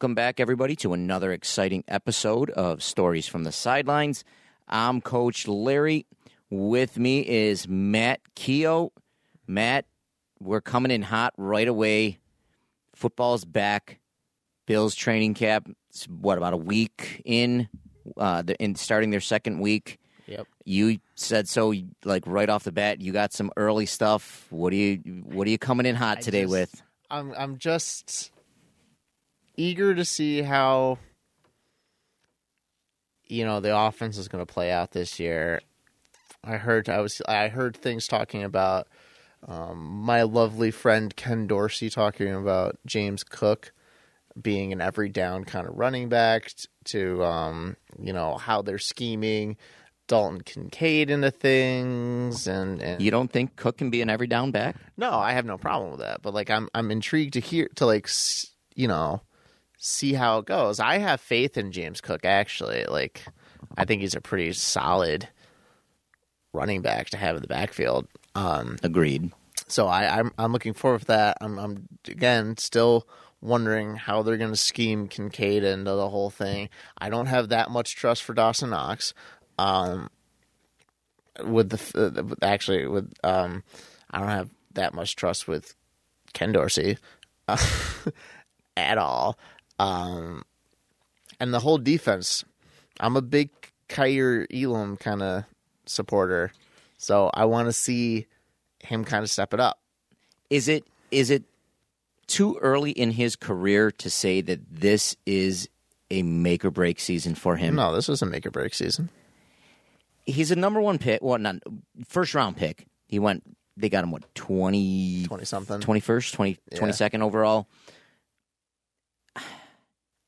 Welcome back, everybody, to another exciting episode of Stories from the Sidelines. I'm Coach Larry. With me is Matt Keogh. Matt, we're coming in hot right away. Football's back. Bills training camp. It's, what about a week in? Uh, in starting their second week. Yep. You said so, like right off the bat. You got some early stuff. What are you? What are you coming in hot I today just- with? I'm I'm just eager to see how you know the offense is going to play out this year. I heard I was I heard things talking about um, my lovely friend Ken Dorsey talking about James Cook being an every down kind of running back to um, you know how they're scheming Dalton Kincaid into things and, and You don't think Cook can be an every down back? no, I have no problem with that. But like, I'm I'm intrigued to hear to like you know see how it goes. I have faith in James Cook. Actually, like, I think he's a pretty solid running back to have in the backfield. Um, Agreed. so I, I'm I'm looking forward to that. I'm I'm again still wondering how they're going to scheme Kincaid into the whole thing. I don't have that much trust for Dawson Knox. Um, with the uh, actually with um, I don't have that much trust with Ken Dorsey uh, at all. Um, and the whole defense. I'm a big Kaiir Elam kind of supporter, so I want to see him kind of step it up. Is it is it too early in his career to say that this is a make or break season for him? No, this was a make or break season. He's a number one pick. Well, not first round pick. He went. They got him what 20, 20 something. 21st, 20, Yeah. 22nd overall.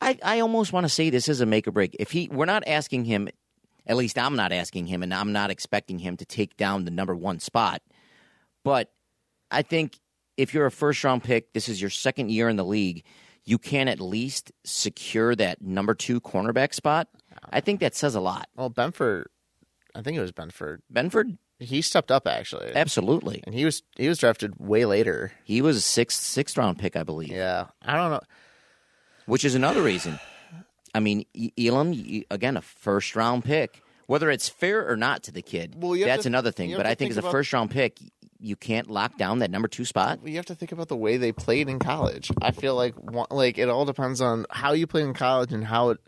I I almost want to say this is a make or break. If he, we're not asking him. At least I'm not asking him, and I'm not expecting him to take down the number one spot. But I think if you're a first round pick, this is your second year in the league, you can at least secure that number two cornerback spot. I think that says a lot. Well, Benford, I think it was Benford. Benford, He stepped up actually, absolutely. and he was he was drafted way later. He was a sixth sixth round pick, I believe, Yeah, I don't know. Which is another reason. I mean, Elam again a first round pick. Whether it's fair or not to the kid, Well, that's to- another thing. But I think think as a first round pick, you can't lock down that number two spot. You have to think about the way they played in college. I feel like like it all depends on how you played in college and how it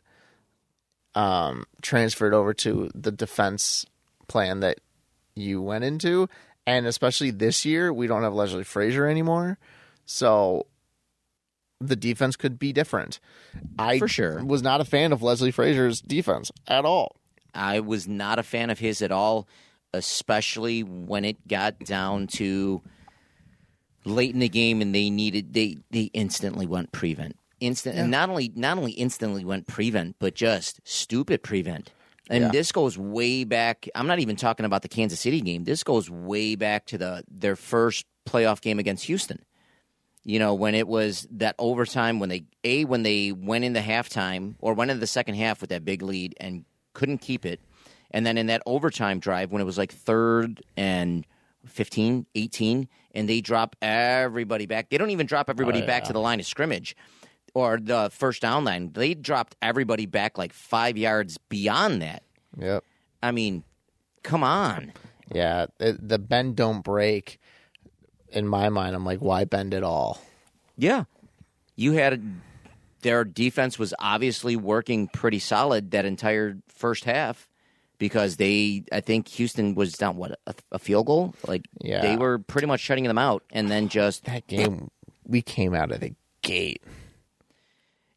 um, transferred over to the defense plan that you went into. And especially this year, we don't have Leslie Frazier anymore, so the defense could be different. I For sure. was not a fan of Leslie Frazier's defense at all. I was not a fan of his at all, especially when it got down to late in the game and they needed they they instantly went prevent. Instant and not only not only instantly went prevent, but just stupid prevent. And Yeah. this goes way back. I'm not even talking about the Kansas City game. This goes way back to the their first playoff game against Houston. You know, when it was that overtime when they a when they went into halftime or went into the second half with that big lead and couldn't keep it. And then in that overtime drive when it was like third and 15, 18, and they drop everybody back. They don't even drop everybody oh, back to the line of scrimmage or the first down line. They dropped everybody back like five yards beyond that. Yep. I mean, come on. Yeah, the, the bend don't break. In my mind, I'm like, why bend at all? Yeah. You had their defense was obviously working pretty solid that entire first half because they I think Houston was down what a, a field goal like Yeah. they were pretty much shutting them out and then just That game, we came out of the gate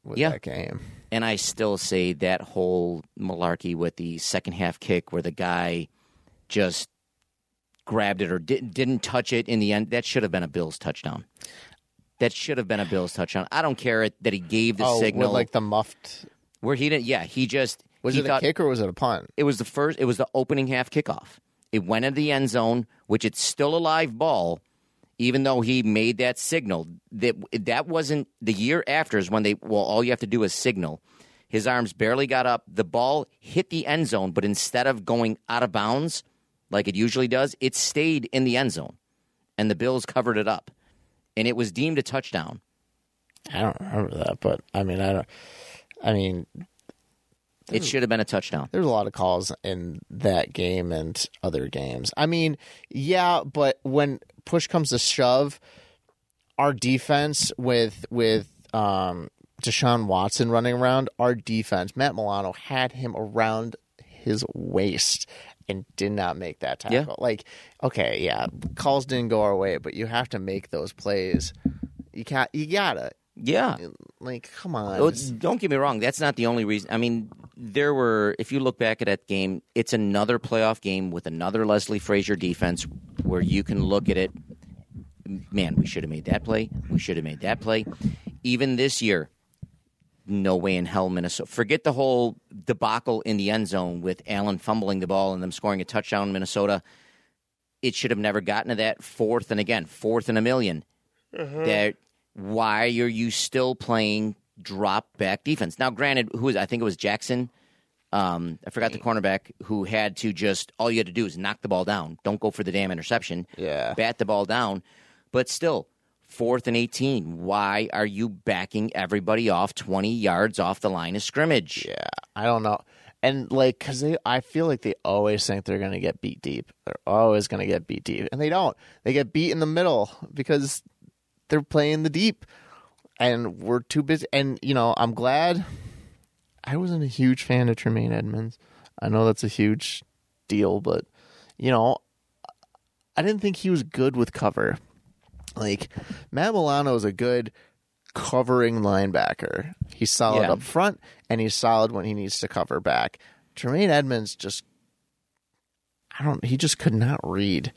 with Yeah. that game. and I still say that whole malarkey with the second half kick where the guy just grabbed it or didn't didn't touch it in the end. That should have been a Bills touchdown. That should have been a Bills touchdown. I don't care it, that he gave the oh, signal like the muffed. where he didn't. Yeah, he just Was he it thought a kick or was it a punt? it was the first. It was the opening half kickoff. It went into the end zone, which it's still a live ball, even though he made that signal. That that wasn't the year after is when they. Well, all you have to do is signal. His arms barely got up. The ball hit the end zone, but instead of going out of bounds like it usually does, it stayed in the end zone, and the Bills covered it up, and it was deemed a touchdown. I don't remember that, but I mean, I don't. I mean, It should have been a touchdown. there's a lot of calls in that game and other games. I mean, yeah, but when push comes to shove, our defense with with um, Deshaun Watson running around, our defense, Matt Milano had him around his waist and did not make that tackle. Yeah. Like, okay, yeah, calls didn't go our way, but you have to make those plays. You can't. You gotta. Yeah. Like, come on. Well, don't get me wrong. That's not the only reason. I mean, there were. If you look back at that game, it's another playoff game with another Leslie Frazier defense, where you can look at it. Man, we should have made that play. We should have made that play. Even this year, no way in hell, Minnesota. Forget the whole debacle in the end zone with Allen fumbling the ball and them scoring a touchdown in Minnesota. It should have never gotten to that fourth and again, fourth and a 1000000 That why are you still playing drop back defense? Now, granted, who is I think it was Jackson. Um, I forgot the cornerback who had to just all you had to do is knock the ball down. Don't go for the damn interception. Yeah. bat the ball down. But still, fourth and eighteen. Why are you backing everybody off twenty yards off the line of scrimmage? Yeah, I don't know. And like, cause they, I feel like they always think they're gonna get beat deep. They're always gonna get beat deep, and they don't. They get beat in the middle because they're playing the deep, and we're too busy. And you know, I'm glad. I wasn't a huge fan of Tremaine Edmunds. I know that's a huge deal, but you know, I didn't think he was good with cover. Like Matt Milano is a good covering linebacker. He's solid Yeah. up front and he's solid when he needs to cover back. Tremaine Edmunds just I don't he just could not read.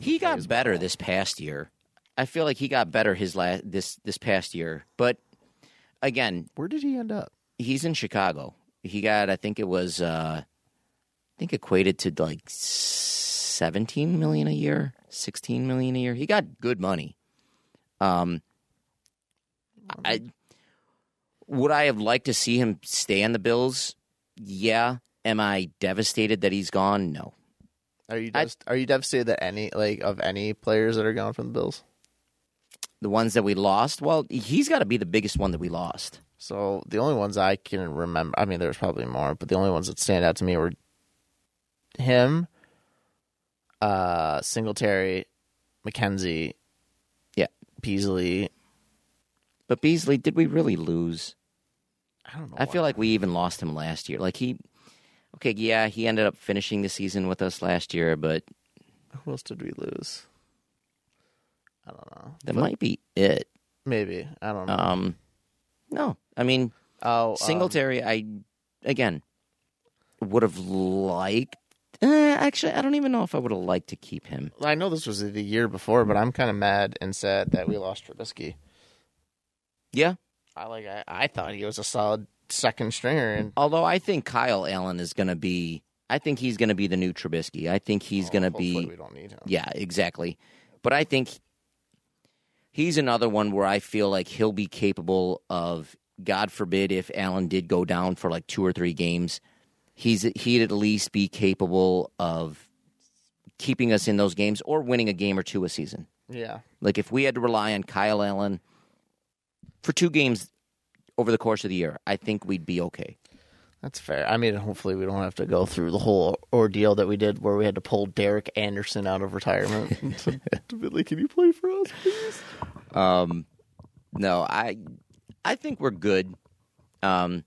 He got better this past year. I feel like he got better his last this this past year. But again, Where did he end up? he's in Chicago. He got I think it was uh I think equated to like 17 million a year, 16 million a year. He got good money. Um I would I have liked to see him stay on the Bills? Yeah. Am I devastated that he's gone? No. Are you I- are you devastated that any like of any players that are gone from the Bills? The ones that we lost, well, he's got to be the biggest one that we lost. So the only ones I can remember, I mean, there's probably more, but the only ones that stand out to me were him, uh, Singletary, McKenzie, Yeah. Beasley. But Beasley, did we really lose? I don't know. I feel like we even lost him last year. Like he, okay, yeah, he ended up finishing the season with us last year, but who else did we lose? I don't know. that might be it. Maybe I don't know. Um, no, I mean oh, um, Singletary. I again would have liked. Eh, actually, I don't even know if I would have liked to keep him. I know this was the year before, but I'm kind of mad and sad that we lost Trubisky. Yeah, I like. I, I thought he was a solid second stringer, and although I think Kyle Allen is going to be. I think he's going to be the new Trubisky. I think he's going to Oh, be. We don't need him. Yeah, exactly. But I think he's another one where I feel like he'll be capable of, God forbid, if Allen did go down for like two or three games, he's he'd at least be capable of keeping us in those games or winning a game or two a season. Yeah. Like if we had to rely on Kyle Allen for two games over the course of the year, I think we'd be okay. That's fair. I mean, hopefully we don't have to go through the whole ordeal that we did where we had to pull Derek Anderson out of retirement. to be like, can you play for us, please? Um, no, I I think we're good. Um,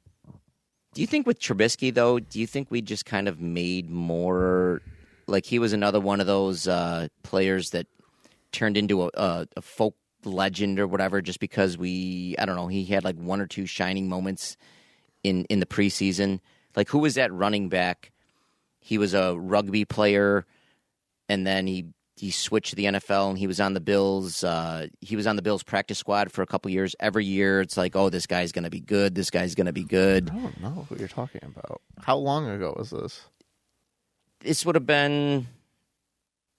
do you think with Trubisky though? Do you think we just kind of made more? Like he was another one of those uh, players that turned into a, a, a folk legend or whatever, just because we I don't know he had like one or two shining moments in in the preseason. Like who was that running back? He was a rugby player. and then he he switched to the NFL and he was on the Bills. Uh, he was on the Bills practice squad for a couple years. Every year, it's like, oh, this guy's going to be good. This guy's going to be good. I don't know who you're talking about. How long ago was this? This would have been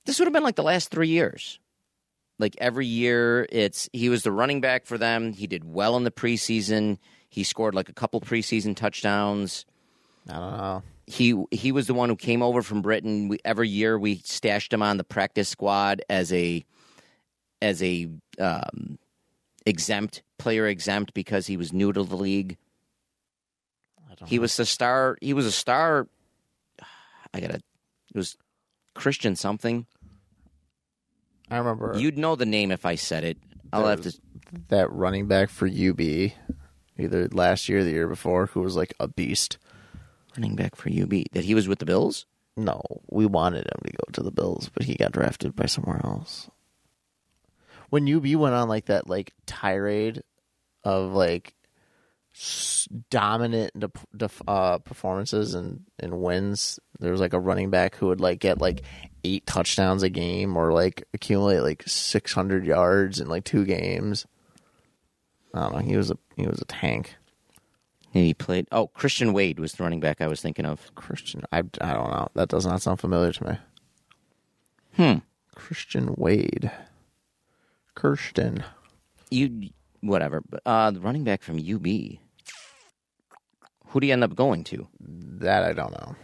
this would have been like the last three years. Like every year, it's he was the running back for them. He did well in the preseason. He scored like a couple preseason touchdowns. I don't know. He he was the one who came over from Britain. We, every year we stashed him on the practice squad as a as a um, exempt player exempt because he was new to the league. I don't He know. was the star. He was a star. I gotta. It was Christian something. I remember You'd know the name if I said it. I'll have to. that running back for UB, either last year or the year before, who was like a beast. Running back for UB that he was with the Bills. No, we wanted him to go to the Bills, but he got drafted by somewhere else. When UB went on like that like tirade of like dominant def- def- uh, performances and, and wins, there was like a running back who would like get like eight touchdowns a game or like accumulate like six hundred yards in like two games. I don't know. He was a he was a tank. And he played. Oh, Christian Wade was the running back I was thinking of. Christian, I, I don't know. That does not sound familiar to me. Hmm. Christian Wade. Kirsten. you whatever. But uh, the running back from UB. Who do you end up going to? That I don't know.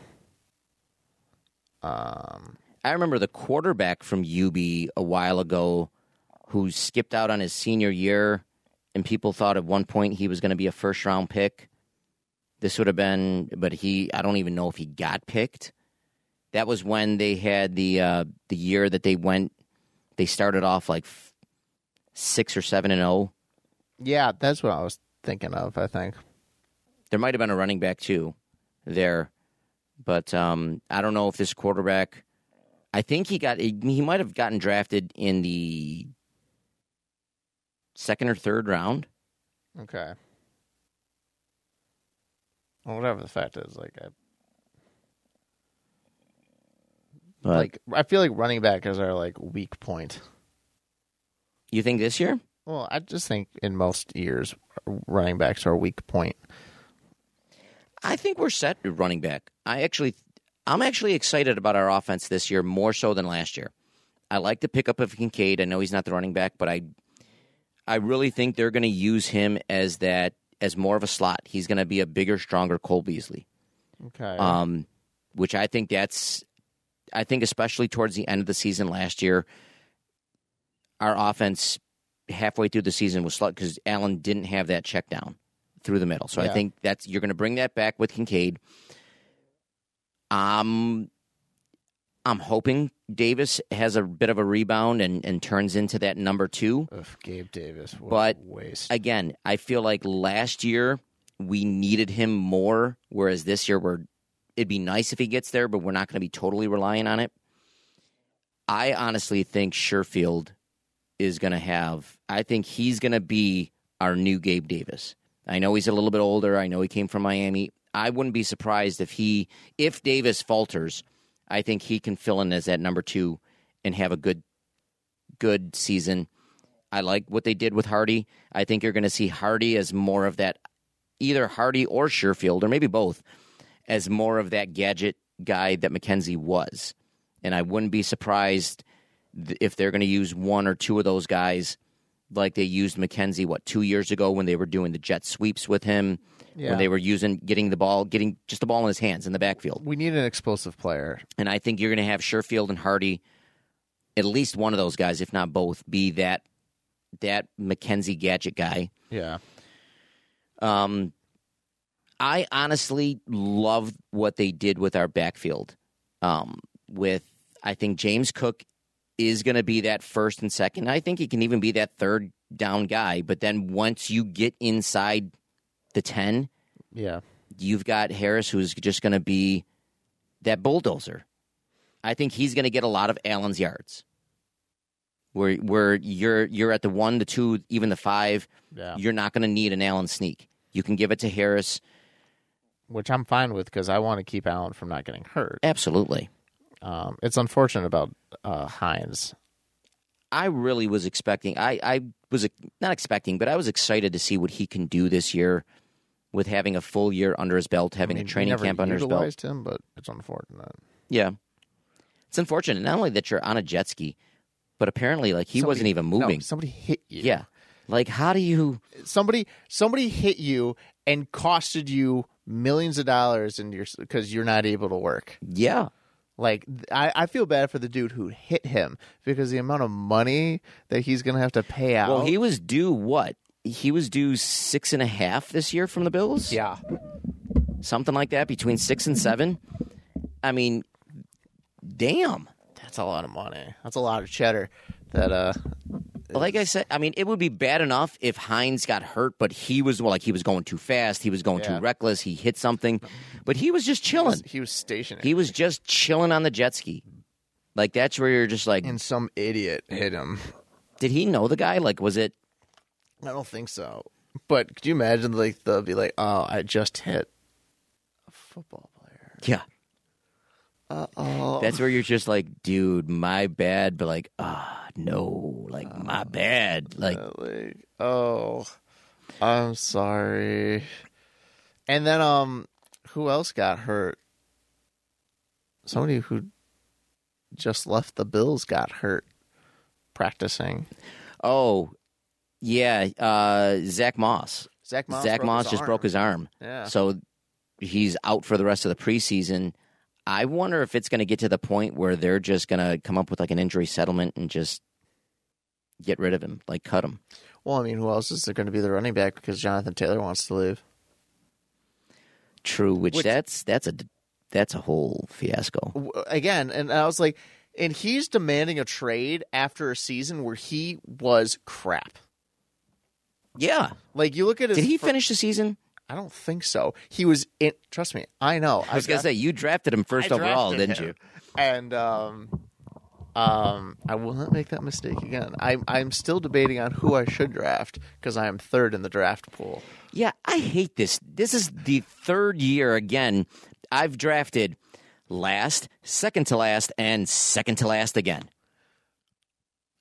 Um, I remember the quarterback from UB a while ago, who skipped out on his senior year, and people thought at one point he was going to be a first round pick. This would have been, but he I don't even know if he got picked. That was when they had the uh, the year that they went. They started off like f- six or seven and zero. yeah, that's what I was thinking of. I think. There might have been a running back too there, but um, I don't know if this quarterback. I think he got he might have gotten drafted in the second or third round. Okay. Well, whatever the fact is, like, I, But like I feel like running back is our like weak point. you think this year? Well, I just think in most years, running backs are a weak point. I think we're set at running back. I actually, I'm actually excited about our offense this year more so than last year. I like the pickup of Kincaid. I know he's not the running back, but I, I really think they're going to use him as that as more of a slot. He's going to be a bigger, stronger Cole Beasley. Okay. um, which I think that's, I think especially towards the end of the season last year, our offense halfway through the season was slow because Allen didn't have that check down through the middle. So I think that's you're going to bring that back with Kincaid. Um, I'm hoping Davis has a bit of a rebound and, and turns into that number two. Ugh, Gabe Davis, But a waste. Again, I feel like last year we needed him more, whereas this year we're it'd be nice if he gets there, but we're not going to be totally relying on it. I honestly think Sherfield is going to have. I think he's going to be our new Gabe Davis. I know he's a little bit older. I know he came from Miami. I wouldn't be surprised if he, if Davis falters, I think he can fill in as that number two and have a good, good season. I like what they did with Harty. I think you're going to see Harty as more of that, either Harty or Sherfield, or maybe both, as more of that gadget guy that McKenzie was. And I wouldn't be surprised if they're going to use one or two of those guys like they used McKenzie, what, two years ago when they were doing the jet sweeps with him, Yeah. when they were using, getting the ball, getting just the ball in his hands in the backfield. we need an explosive player. And I think you're going to have Sherfield and Harty, at least one of those guys, if not both, be that that McKenzie gadget guy. Yeah. Um, I honestly love what they did with our backfield. Um, with I think James Cook is going to be that first and second. I think he can even be that third down guy. But then once you get inside the ten, Yeah. you've got Harris, who's just going to be that bulldozer. I think he's going to get a lot of Allen's yards. Where where you're you're at the one, the two, even the five, Yeah. you're not going to need an Allen sneak. You can give it to Harris. Which I'm fine with because I want to keep Allen from not getting hurt. Absolutely. Um, it's unfortunate about uh, Hines. I really was expecting. I I was not expecting, but I was excited to see what he can do this year with having a full year under his belt, having I mean, a training camp under his belt. him, but it's unfortunate. Yeah, it's unfortunate. Not only that you're on a jet ski, but apparently, like he Somebody- wasn't even no, moving. somebody hit you. yeah, like how do you? somebody somebody hit you and costed you millions of dollars in your because you're not able to work. Yeah, Like I, I feel bad for the dude who hit him because the amount of money that he's gonna have to pay out. well, he was due what? He was due six and a half this year from the Bills. yeah. something like that, between six and seven. I mean, damn. That's a lot of money. That's a lot of cheddar. That uh, Like I said, I mean, it would be bad enough if Hines got hurt, but he was well, like he was going too fast, he was going Yeah. too reckless, he hit something, but he was just chilling. he was stationary. He was just chilling on the jet ski. Like that's where you're just like, and some idiot hit him. did he know the guy? Like, was it? I don't think so. But could you imagine like they'll be like, "Oh, I just hit a football player." Yeah, Uh Oh, that's where you're just like, dude, my bad, but like, ah, no, like my bad, like. like, oh, I'm sorry. And then, um, who else got hurt? Somebody who just left the Bills got hurt practicing. Oh, yeah, uh, Zach Moss. Zach Moss. Zach broke Moss just arm. broke his arm. Yeah. So he's out for the rest of the preseason. I wonder if it's going to get to the point where they're just going to come up with like an injury settlement and just get rid of him, like cut him. Well, I mean, who else is there going to be the running back because Jonathan Taylor wants to leave? True, which, Which- that's that's a that's a whole fiasco. Again, and I was like, and he's demanding a trade after a season where he was crap. Yeah. Like you look at his. Did he fir- finish the season? I don't think so. He was in. Trust me, I know. I was going to say you drafted him first I overall, drafted didn't him. you? And um, um, I will not make that mistake again. I'm I'm still debating on who I should draft because I am third in the draft pool. Yeah, I hate this. This is the third year again. I've drafted last, second to last, and second to last again.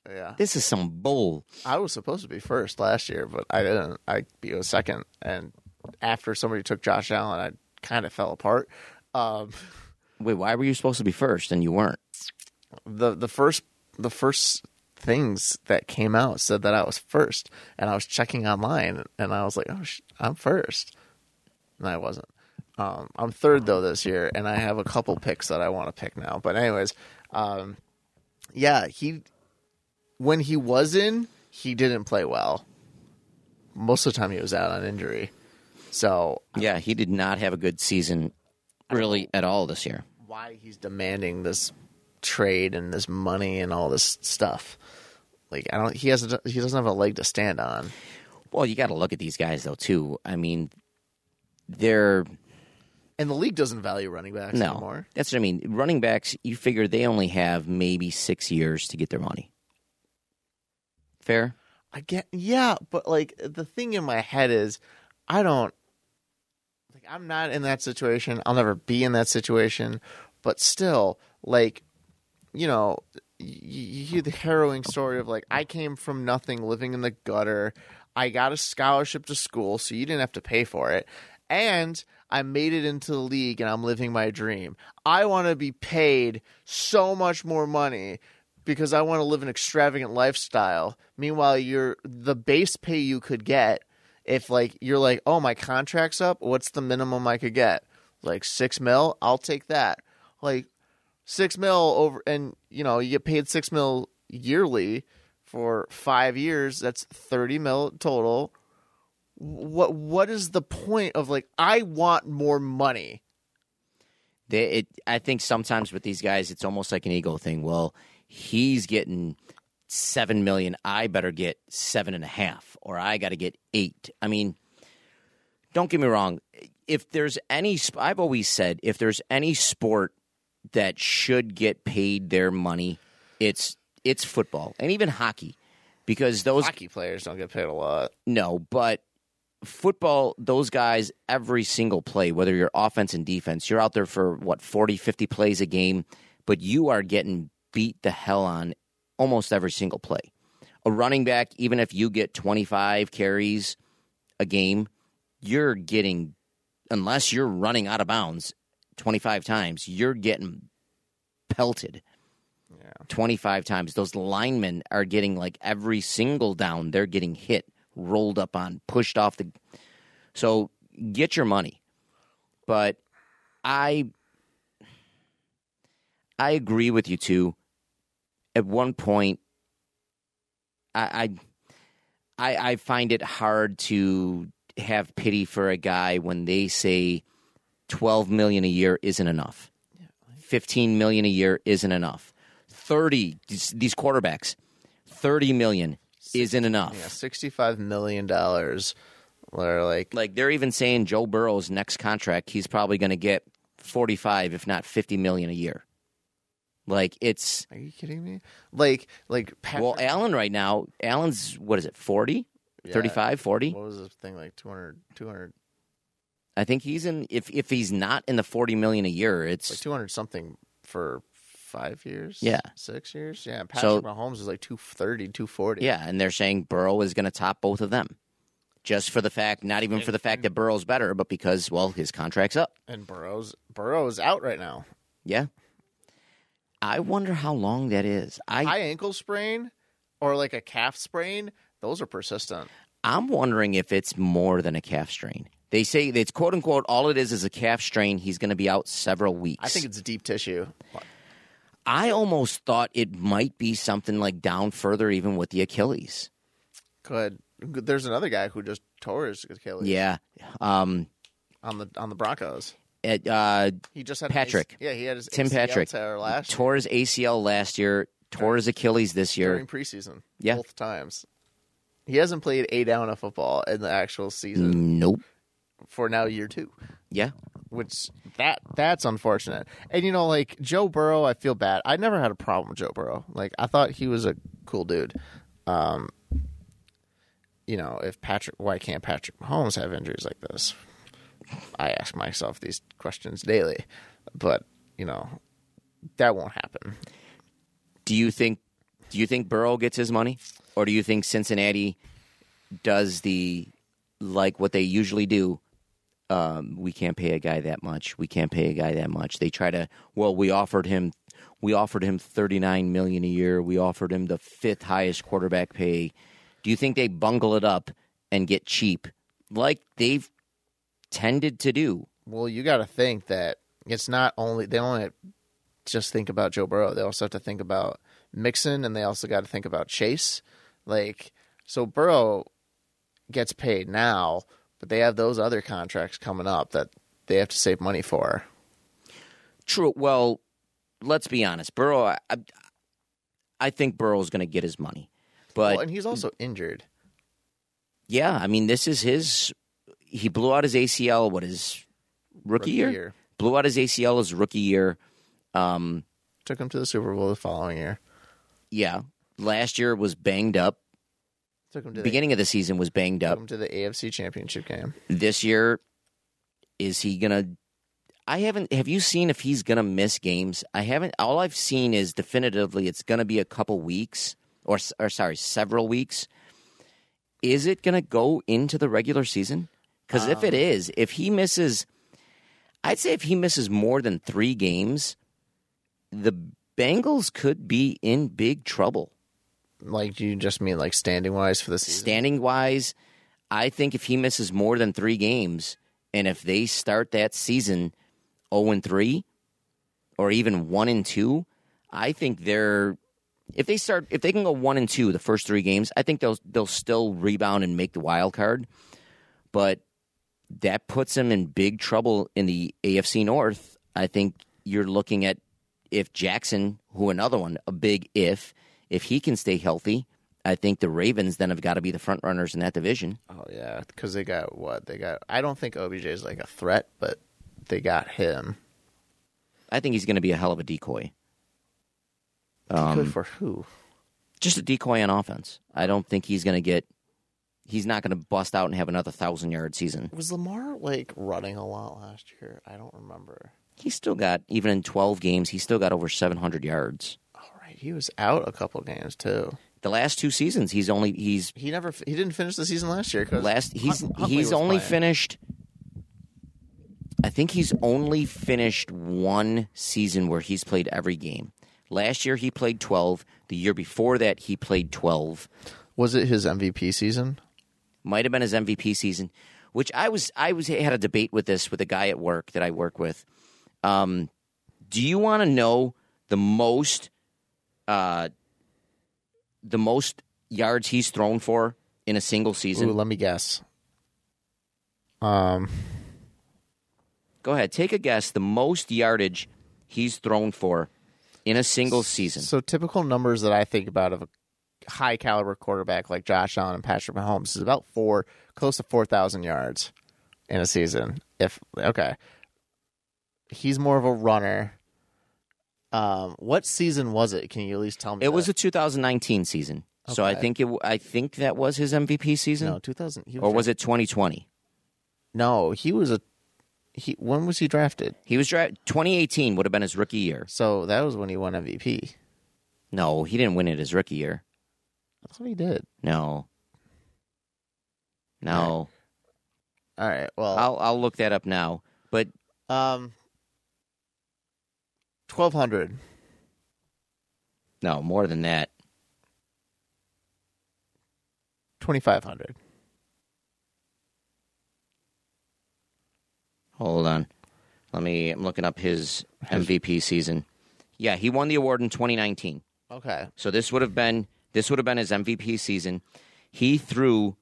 Yeah, This is some bull. I was supposed to be first last year, but I didn't. I be a second, and after somebody took Josh Allen, I kind of fell apart. Um, Wait, why were you supposed to be first and you weren't? the the first the first things that came out said that I was first, and I was checking online, and I was like, "Oh, sh- I'm first," and I wasn't. Um, I'm third though this year, and I have a couple picks that I want to pick now. But anyways, um, yeah, he when he was in, he didn't play well. Most of the time, he was out on injury. So Yeah, he did not have a good season really at all this year. why he's demanding this trade and this money and all this stuff. Like I don't he has a, he doesn't have a leg to stand on. Well, you got to look at these guys though too. I mean, they're And the league doesn't value running backs no. anymore. That's what I mean. Running backs, you figure they only have maybe 6 years to get their money. Fair? I get yeah, but like the thing in my head is I don't like I'm not in that situation. I'll never be in that situation, but still like you know, you, you hear the harrowing story of like I came from nothing, living in the gutter. I got a scholarship to school, so you didn't have to pay for it. And I made it into the league and I'm living my dream. I want to be paid so much more money because I want to live an extravagant lifestyle. Meanwhile, you're the base pay you could get if like you're like, "Oh, my contract's up. What's the minimum I could get?" Like 6 mil, I'll take that. Like six mil over, and you know you get paid six mil yearly for five years. That's thirty mil total. What what is the point of like I want more money? They, it, I think sometimes with these guys, it's almost like an ego thing. Well, he's getting seven million. I better get seven and a half, or I got to get eight. I mean, don't get me wrong. If there's any, I've always said, if there's any sport that should get paid their money, it's it's football and even hockey, because those Hockey players don't get paid a lot. no, but football, those guys, every single play, whether you're offense and defense, you're out there for what, 40, 50 plays a game. but you are getting beat the hell on almost every single play. A running back, even if you get 25 carries a game, you're getting, unless you're running out of bounds 25 times, you're getting pelted. Yeah. 25 times. Those linemen are getting like every single down, they're getting hit, rolled up on, pushed off the. So get your money. But I. I agree with you too. At one point, I, I, I, I find it hard to have pity for a guy when they say 12 million a year isn't enough. 15 million a year isn't enough. 30 these, quarterbacks 30 million isn't enough. Yeah, sixty-five million dollars. Where like, Like they're even saying Joe Burrow's next contract he's probably going to get 45 if not 50 million a year. Like it's are you kidding me? Like, like Patrick, well Allen right now, Allen's what is it? 40? Yeah. 35, 40? What was the thing like 200, 200 I think he's in if if he's not in the 40 million a year, it's like two hundred something for five years? Yeah. six years. Yeah, Patrick So- Mahomes is like 230, 240. Yeah, and they're saying Burrow is going to top both of them. Just for the fact, not even for the fact that Burrow's better, but because, well, his contract's up. and Burrow's Burrow's out right now. Yeah. I wonder how long that is. I, High ankle sprain or like a calf sprain. Those are persistent. I'm wondering if it's more than a calf strain. They say it's quote unquote all it is is a calf strain. He's going to be out several weeks. I think it's deep tissue. I almost thought it might be something like down further, even with the Achilles. Good. There's another guy who just tore his Achilles. Yeah. Um, on the on the Broncos. It, uh, He just had Patrick. Yeah, he had his Tim ACL Patrick tear last year tore his ACL last year, tore his Achilles this year. during preseason. Yeah. both times. He hasn't played a down of football in the actual season Nope. for now year two. Yeah. which that that's unfortunate. And you know, like Joe Burrow, I feel bad. I never had a problem with Joe Burrow. Like I thought he was a cool dude. Um, you know, if Patrick, why can't Patrick Mahomes have injuries like this? I ask myself these questions daily, but you know, that won't happen. Do you think do you think Burrow gets his money? Or do you think Cincinnati does the like what they usually do? Um, we can't pay a guy that much. We can't pay a guy that much. They try to well, we offered him we offered him thirty nine million a year. We offered him the fifth highest quarterback pay. Do you think they bungle it up and get cheap like they've tended to do? Well, you got to think that it's not only they only just think about Joe Burrow. They also have to think about Mixon, and they also got to think about Chase. Like, so Burrow gets paid now, but they have those other contracts coming up that they have to save money for. True. Well, let's be honest. Burrow, I, I, I think Burrow's going to get his money, but well, and he's also injured. yeah, I mean, this is his. He blew out his ACL. What his rookie, year? Blew out his ACL his rookie year. Um, Took him to the Super Bowl the following year. yeah, last year was banged up. Took him to the Beginning of the season was banged took up. him to the AFC Championship game. This year, is he gonna? I haven't. Have you seen if he's gonna miss games? I haven't. All I've seen is definitively it's gonna be a couple weeks, or or sorry, several weeks. Is it gonna go into the regular season? Because if it um, is, if he misses, I'd say if he misses more than three games, the Bengals could be in big trouble. Like, do you just mean like standing wise for the season? Standing wise, I think if he misses more than three games, and if they start that season zero and three, or even one and two, I think they're if they start if they can go one and two the first three games, I think they'll they'll still rebound and make the wild card. But that puts them in big trouble in the AFC North. I think you're looking at if Jackson, who another one, a big if, if he can stay healthy, I think the Ravens then have got to be the front runners in that division. Oh yeah, because they got what they got. I don't think OBJ is like a threat, but they got him. I think he's going to be a hell of a decoy. Good Um, for who? just a decoy on offense. I don't think he's going to get. He's not going to bust out and have another thousand yard season. Was Lamar like running a lot last year? I don't remember. He still got even in 12 games, he still got over 700 yards. All right, he was out a couple games too. The last two seasons, he's only he's He never he didn't finish the season last year because last he's he's only finished I think he's only finished one season where he's played every game. Last year he played 12. The year before that he played 12. Was it his MVP season? Might have been his MVP season, which I was I was had a debate with this with a guy at work that I work with. Um, do you want to know the most uh, the most yards he's thrown for in a single season? Ooh, let me guess. Um, Go ahead, take a guess. The most yardage he's thrown for in a single season. so typical numbers that I think about of a high caliber quarterback like Josh Allen and Patrick Mahomes is about four, close to four thousand yards in a season. If okay, he's more of a runner. Um, what season was it? Can you at least tell me? It was that? a 2019 season, so I think it. I think that was his MVP season, no two thousand. or was it 2020? No, he was a. He when was he drafted? He was drafted 2018 would have been his rookie year. So that was when he won MVP. No, he didn't win it his rookie year. I thought he did. No, no. All right. Well, I'll I'll look that up now. But um, twelve hundred. no, more than that. 2500 Hold on. Let me. I'm looking up his MVP season. Yeah, he won the award in 2019. okay So this would have been this would have been his MVP season. He threw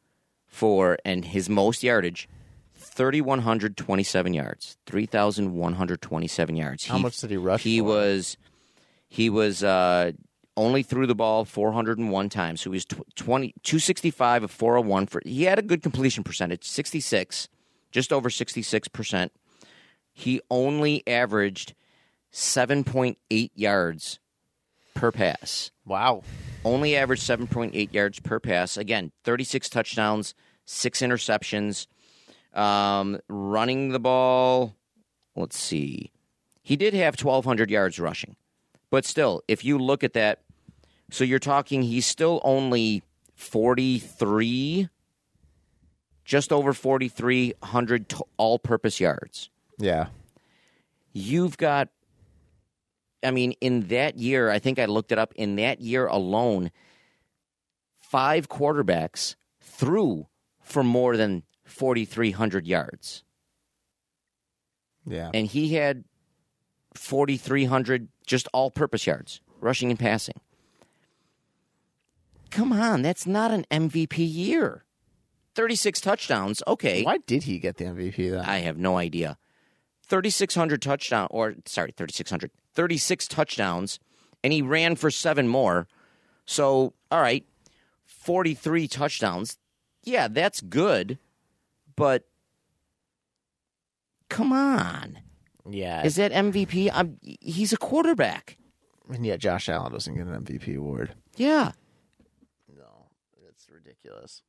for and his most yardage, thirty one hundred twenty seven yards, three thousand one hundred twenty seven yards. how much did he rush He for? was he was uh, only threw the ball 401 times. So he was tw- 20, 265 of 401 for he had a good completion percentage, 66, just over 66%. He only averaged 7.8 yards per pass. wow Only averaged 7.8 yards per pass. Again, 36 touchdowns, 6 interceptions. Um, running the ball, let's see. He did have 1200 yards rushing. But still, if you look at that, so you're talking he's still only 43 just over 4300 to all-purpose yards. yeah You've got I mean in that year, I think I looked it up in that year alone five quarterbacks threw for more than 4300 yards. yeah And he had 4300 just all-purpose yards, rushing and passing. Come on, that's not an MVP year. 36 touchdowns, okay. why did he get the mvp then I have no idea. 3,600 touchdown, or sorry, 3,600, 36 touchdowns, and he ran for seven more. So, all right, 43 touchdowns. Yeah, that's good, but come on. yeah Is that MVP? I'm, he's a quarterback. and yet josh allen doesn't get an mvp award Yeah. no it's ridiculous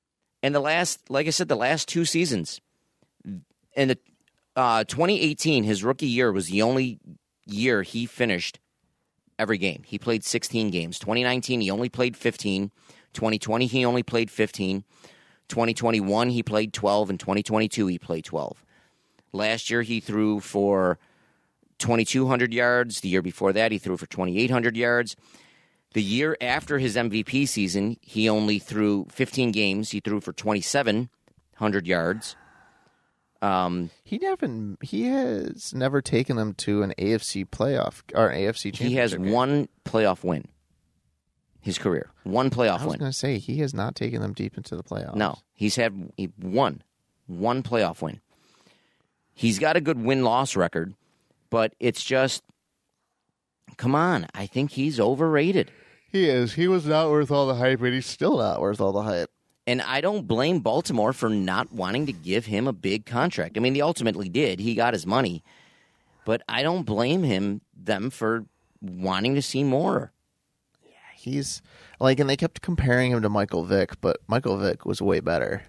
And the last, like I said, the last two seasons, in the uh, 2018, his rookie year was the only year he finished every game. He played 16 games. 2019, he only played 15. 2020, he only played 15. 2021, he played 12. And 2022, he played 12. Last year, he threw for 2,200 yards. The year before that, he threw for 2,800 yards. The year after his MVP season, he only threw 15 games. He threw for 2,700 yards. Um, he never he has never taken them to an afc playoff or an afc championship he has game. one playoff win. His career, one playoff win. i was going to say he has not taken them deep into the playoffs No, he's had he one, one playoff win. He's got a good win loss record, but it's just, come on. I think he's overrated, he is he was not worth all the hype and he's still not worth all the hype and I don't blame Baltimore for not wanting to give him a big contract. I mean, they ultimately did. He got his money, but I don't blame him them for wanting to see more. Yeah, he's like and they kept comparing him to michael vick but michael vick was way better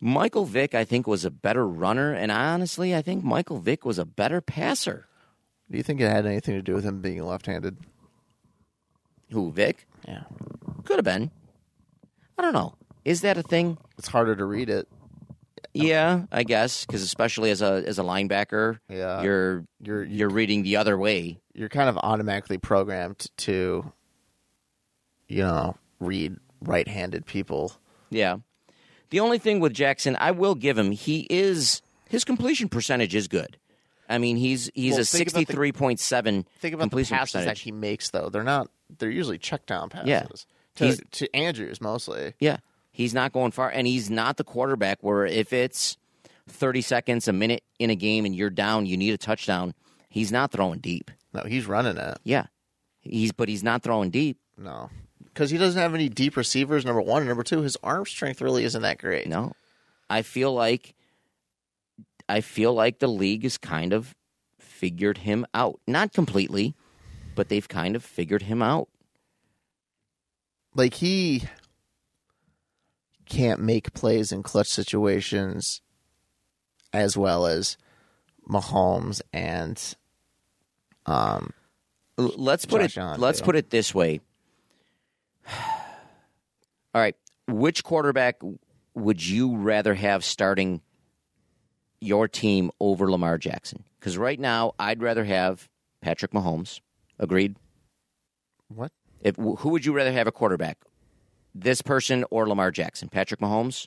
Michael Vick, I think, was a better runner, and honestly, I think Michael Vick was a better passer. Do you think it had anything to do with him being left-handed? Who Vick? Yeah, Could have been. I don't know. Is that a thing? it's harder to read it. Yeah, I guess because especially as a as a linebacker, Yeah. you're You're you're reading the other way. you're kind of automatically programmed to, you know, read right-handed people. Yeah. The only thing with Jackson, I will give him, he is his completion percentage is good. I mean, he's he's Well, a the- sixty three point seven Think about the completion passes that he makes, though. They're not. They're usually check down passes. Yeah. To, He's- to Andrews mostly. Yeah. He's not going far and he's not the quarterback where if it's thirty seconds, a minute in a game and you're down, you need a touchdown, he's not throwing deep. No, he's running it. Yeah. He's but he's not throwing deep. No, because he doesn't have any deep receivers. Number one, and number two, his arm strength really isn't that great. No. I feel like I feel like the league has kind of figured him out. Not completely, but they've kind of figured him out. Like he can't make plays in clutch situations as well as Mahomes and um Let's put Josh it Allen, let's put it this way. All right, which quarterback would you rather have starting your team over Lamar Jackson? Cuz right now I'd rather have Patrick Mahomes. Agreed? what? If, who would you rather have a quarterback? This person or Lamar Jackson? Patrick Mahomes?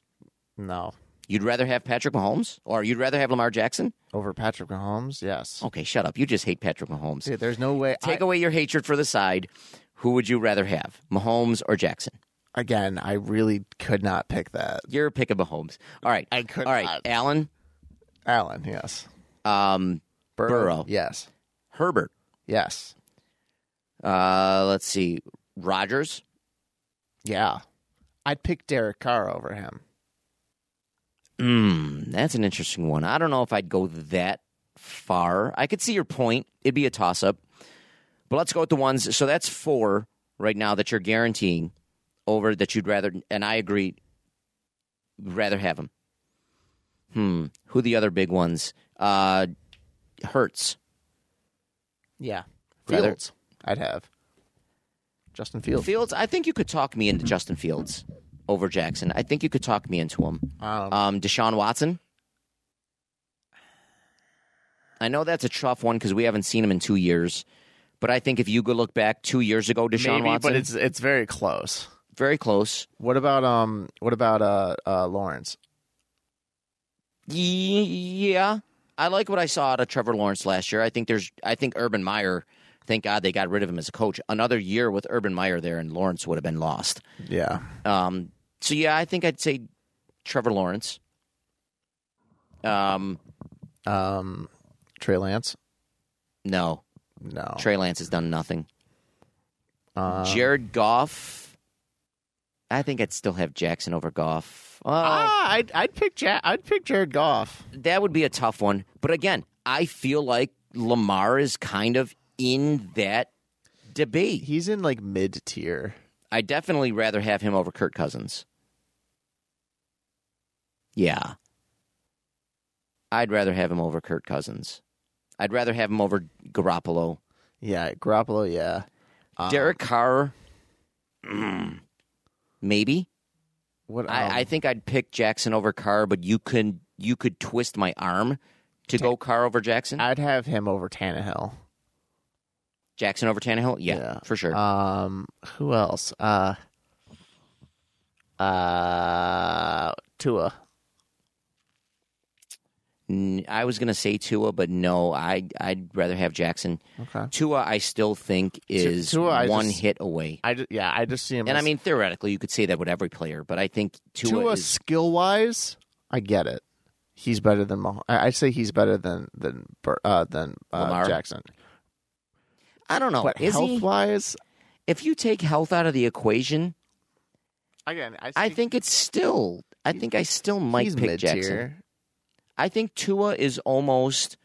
No. You'd rather have Patrick Mahomes? Or you'd rather have Lamar Jackson? Over Patrick Mahomes? Yes. Okay, shut up. You just hate Patrick Mahomes. See, there's no way Take I- away your hatred for the side. Who would you rather have? Mahomes or Jackson? again, I really could not pick that. You're a pick of Mahomes. All right. I could All right. not. Allen, Allen, yes. um, Burrow. Yes. Herbert. Yes. Uh, let's see. Rodgers. Yeah. I'd pick Derek Carr over him. Hmm, that's an interesting one. I don't know if I'd go that far. I could see your point. It'd be a toss up. But let's go with the ones. So that's four right now that you're guaranteeing over that you'd rather, and I agree, rather have them. Hmm. Who the other big ones? Uh, Hurts. Yeah. Rather- Fields. I'd have. Justin Fields. Fields. I think you could talk me into Justin Fields over Jackson. I think you could talk me into him. Um, Um, Deshaun Watson. I know that's a tough one because we haven't seen him in two years. But I think if you could look back two years ago, Deshaun maybe, Watson, but it's it's very close. very close. What about um? What about uh, uh Lawrence? Yeah, I like what I saw out of Trevor Lawrence last year. I think there's, I think Urban Meyer. Thank God they got rid of him as a coach. Another year with Urban Meyer there, and Lawrence would have been lost. Yeah. Um, so yeah, I think I'd say Trevor Lawrence. Um, Um, Trey Lance. no, No. Trey Lance has done nothing. Uh, Jared Goff. I think I'd still have Jackson over Goff. Oh, ah, I'd I'd pick ja- I'd pick Jared Goff. that would be a tough one. But again, I feel like Lamar is kind of in that debate. He's in like mid tier. I definitely rather have him over Kirk Cousins. Yeah. I'd rather have him over Kirk Cousins. I'd rather have him over Garoppolo. Yeah, Garoppolo. Yeah. Um, Derek Carr, mm, maybe. What? Um, I, I think I'd pick Jackson over Carr, but you could you could twist my arm to go Carr over Jackson. I'd have him over Tannehill. Jackson over Tannehill, yeah, Yeah. for sure. Um, who else? Uh, uh, Tua. N- I was gonna say Tua, but no, I I'd rather have Jackson. Okay. Tua, I still think is Tua, I one just- hit away. I yeah, I just see him. And I as- mean, theoretically, you could say that with every player, but I think Tua, Tua is. skill wise, I get it. He's better than Mah- I I'd say he's better than than Bur- uh, than uh, Lamar? Jackson. I don't know. But is health he? wise, If you take health out of the equation, again, I, I think it's still. I think I still might pick mid Jackson. I think Tua is almost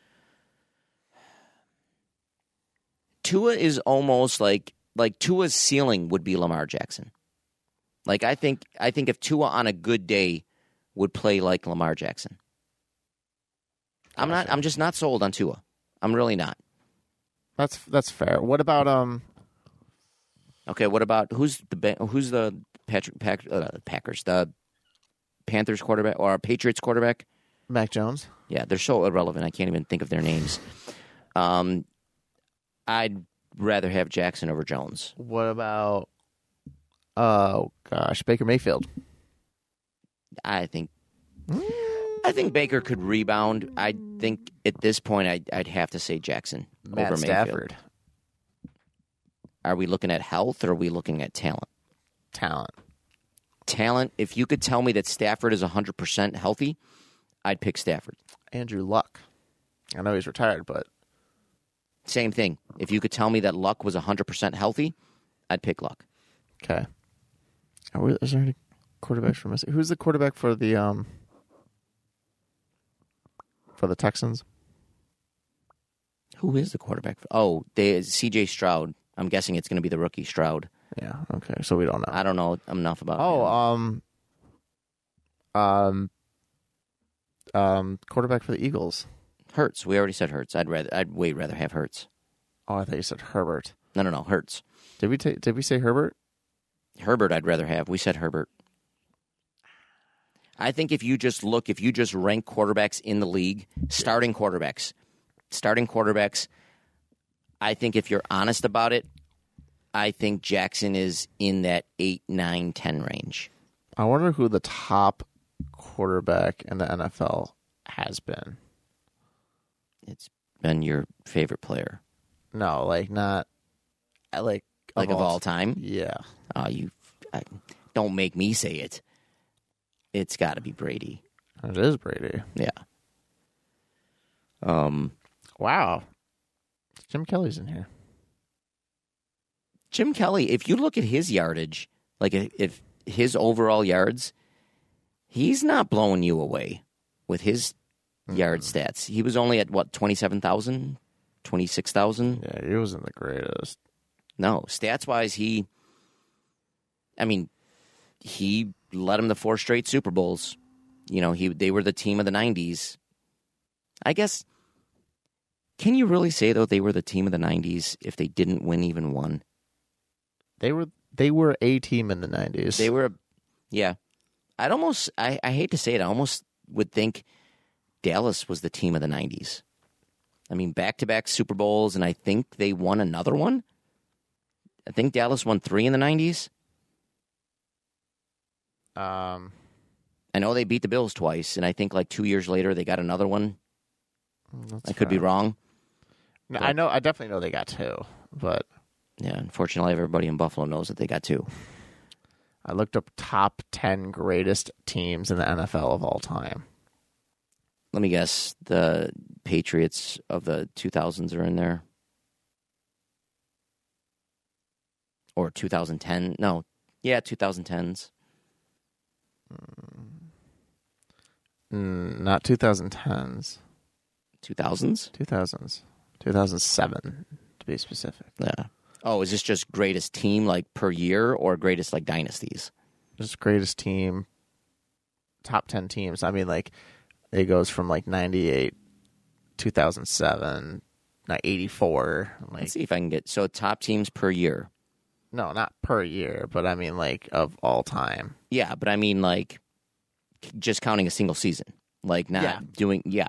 Tua is almost like like Tua's ceiling would be Lamar Jackson. Like I think I think if Tua on a good day would play like Lamar Jackson. I'm not I'm just not sold on Tua. I'm really not. That's that's fair. What about um? Okay, what about who's the who's the Patrick Pack, uh, Packers the Panthers quarterback or Patriots quarterback? Mac Jones. Yeah, they're so irrelevant. I can't even think of their names. Um, I'd rather have Jackson over Jones. What about? Oh gosh, Baker Mayfield. I think I think Baker could rebound. I think at this point I'd, I'd have to say Jackson Matt over Mayfield. Stafford. Are we looking at health or are we looking at talent? Talent. Talent. If you could tell me that Stafford is 100% healthy, I'd pick Stafford. Andrew Luck. I know he's retired, but Same thing. If you could tell me that Luck was 100% healthy, I'd pick Luck. okay. Are we, is there any quarterbacks for missing? Who's the quarterback for the um for the Texans? Who is the quarterback? Oh, they, CJ Stroud. I'm guessing it's going to be the rookie Stroud. Yeah. Okay. So we don't know. I don't know enough about Oh, him. um, um, um, quarterback for the Eagles. Hurts. We already said Hurts. I'd rather. I'd way rather have Hurts. Oh, I thought you said Herbert. No, no, no. Hurts. Did we take? Did we say Herbert? Herbert, I'd rather have. We said Herbert. I think if you just look, if you just rank quarterbacks in the league, starting quarterbacks, starting quarterbacks, I think if you're honest about it, I think Jackson is in that 8, 9, 10 range. I wonder who the top quarterback in the NFL has been. It's been your favorite player. No, like not I like Like of all time? Yeah, Oh, you I, don't make me say it. It's got to be Brady. it is Brady. Yeah. Um, Wow, Jim Kelly's in here. Jim Kelly, if you look at his yardage, like if, his overall yards, he's not blowing you away with his yard stats. He was only at what, 27,000, 26,000? Yeah, he wasn't the greatest. No, stats wise, he, I mean, he led him to four straight Super Bowls. You know, he they were the team of the 90s. I guess, can you really say, though, they were the team of the 90s if they didn't win even one? They were they were a team in the nineties. They were, yeah. I'd almost, I, I hate to say it, I almost would think Dallas was the team of the 90s. I mean, back to back Super Bowls, and I think they won another one. I think Dallas won three in the 90s. Um, I know they beat the Bills twice, and I think like two years later they got another one. I could be wrong. No, I know. I definitely know they got two, but Yeah, unfortunately, everybody in Buffalo knows that they got two. I looked up top ten greatest teams in the NFL of all time. Let me guess, the Patriots of the 2000s are in there. Or 2010. No. Yeah, 2010s. Mm, not 2010s, 2000s? 2000s, 2007 to be specific. Yeah. Oh, is this just greatest team like per year or greatest like dynasties? Just greatest team, top ten teams. I mean, like it goes from like 98, 2007, not 84. Like Let's see if I can get so top teams per year. no, not per year, but I mean like of all time. Yeah, but I mean like just counting a single season. Like not Yeah. doing yeah.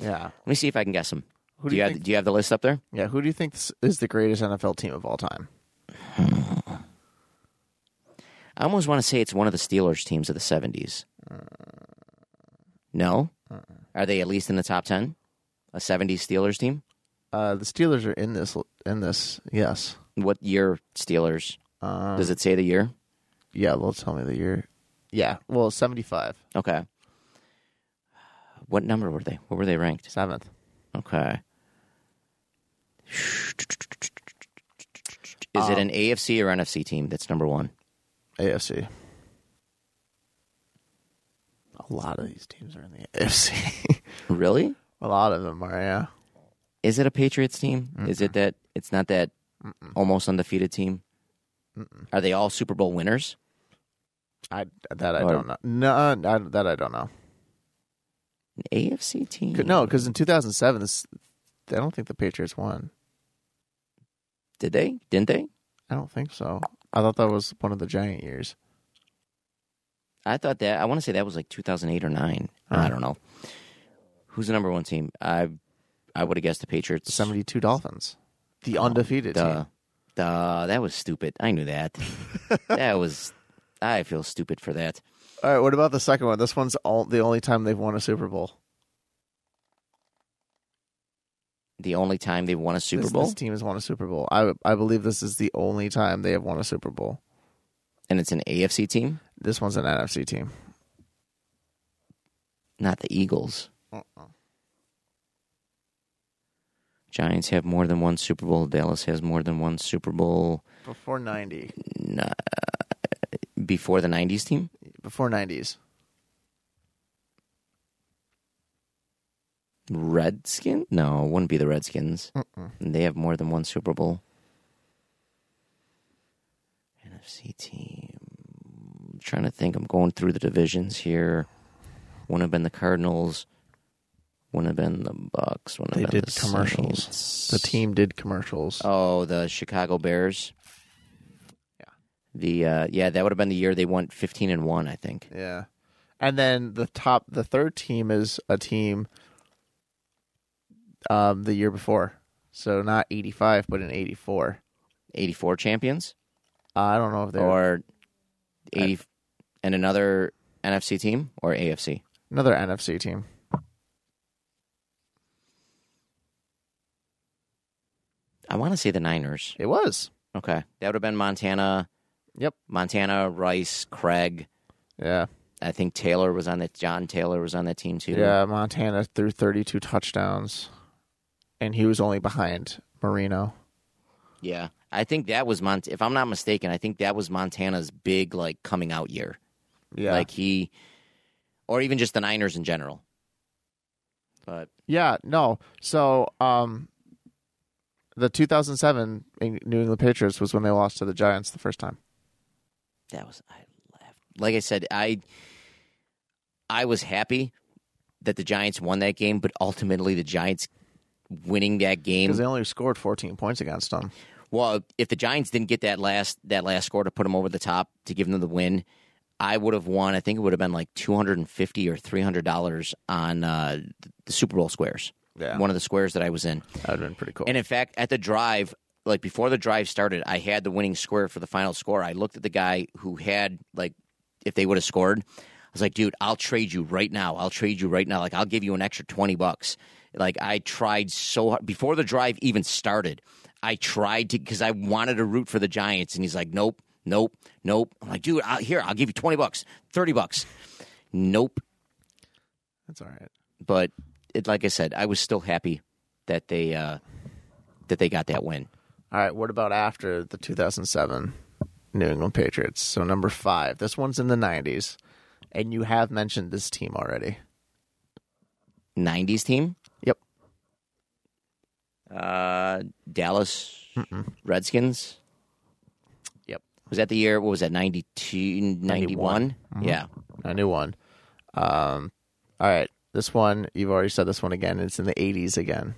Yeah. Let me see if I can guess them. Who do, do you you have do you have the list up there? Yeah. Who do you think is the greatest NFL team of all time? I almost want to say it's one of the Steelers teams of the 70s. No? Are they at least in the top 10? A 70s Steelers team? Uh, the Steelers are in this. In this, yes. What year Steelers? Um, Does it say the year? Yeah, they'll tell me the year. Yeah, well, seventy-five, Okay. What number were they? What were they ranked? seventh. Okay. Is it um, an AFC or NFC team that's number one? AFC. A lot of these teams are in the AFC. Really? a lot of them are. Yeah. Is it a Patriots team? Is it that it's not that almost undefeated team? Are they all Super Bowl winners? I that I Or- don't know. No, I, that I don't know. An AFC team? No, because in two thousand seven, this I don't think the Patriots won. Did they? Didn't they? I don't think so. I thought that was one of the Giant years. I thought that. I want to say that was like 2008 or nine. I Oh. don't know. Who's the number one team? I I would have guessed the Patriots. 72 Dolphins, the oh, undefeated Duh. team. Duh. That was stupid. I knew that. that was. I feel stupid for that. All right, what about the second one? This one's all, the only time they've won a Super Bowl. The only time they've won a Super this, Bowl, This team has won a Super Bowl. I I believe this is the only time they have won a Super Bowl. and it's an AFC team, This one's an NFC team. not the Eagles. Uh-uh. Giants have more than one Super Bowl. Dallas has more than one Super Bowl. Before 90. Nah, uh, before the '90s team. Before 90s. Redskin? No, it wouldn't be the Redskins. Mm-mm. They have more than one Super Bowl. NFC team. I'm trying to think. I'm going through the divisions here. Wouldn't have been the Cardinals. Wouldn't have been the Bucs. Wouldn't They have been did the commercials. Saints. The team did commercials. Oh, the Chicago Bears. Yeah. The uh, yeah, that would have been the year they won 15 and one. I think. Yeah. And then the top, the third team is a team um, the year before. So not 85, but in 84. 84 champions Uh, I don't know if they're or 80 and another NFC team or AFC. another NFC team. I want to say the Niners. It was. Okay. That would have been Montana. Yep. Montana, Rice, Craig. Yeah. I think Taylor was on that. John Taylor was on that team too. Yeah, Montana threw 32 touchdowns, and he was only behind Marino. Yeah. I think that was Mont. If I'm not mistaken, I think that was Montana's big like coming out year. Yeah, Like he, or even just the Niners in general. But yeah, no. So, um, the 2007 New England Patriots was when they lost to the Giants the first time. that was I laughed. Like I said, I I was happy that the Giants won that game, but ultimately the Giants winning that game Because they only scored 14 points against them. Well, if the Giants didn't get that last that last score to put them over the top to give them the win, I would have won. I think it would have been like two hundred and fifty or three hundred dollars on uh, the Super Bowl squares. Yeah. one of the squares that I was in. That would have been pretty cool. And in fact, at the drive, like before the drive started, I had the winning square for the final score. I looked at the guy who had like if they would have scored. I was like, dude, I'll trade you right now. I'll trade you right now. Like I'll give you an extra twenty bucks. Like I tried so hard before the drive even started. I tried to because I wanted to root for the Giants, and he's like, nope, nope, nope. I'm like, dude, I'll, here I'll give you twenty bucks, thirty bucks. Nope. That's all right. But it, like I said, I was still happy that they uh, that they got that win. All right. What about after the 2007 New England Patriots? So number five. This one's in the 90s, and you have mentioned this team already. 90s team? Yep. Uh, Dallas Redskins? Yep. Was that the year? What was that, 92, 91? Yeah. A new one. Um, all right. This one, you've already said this one again. It's in the 80s again.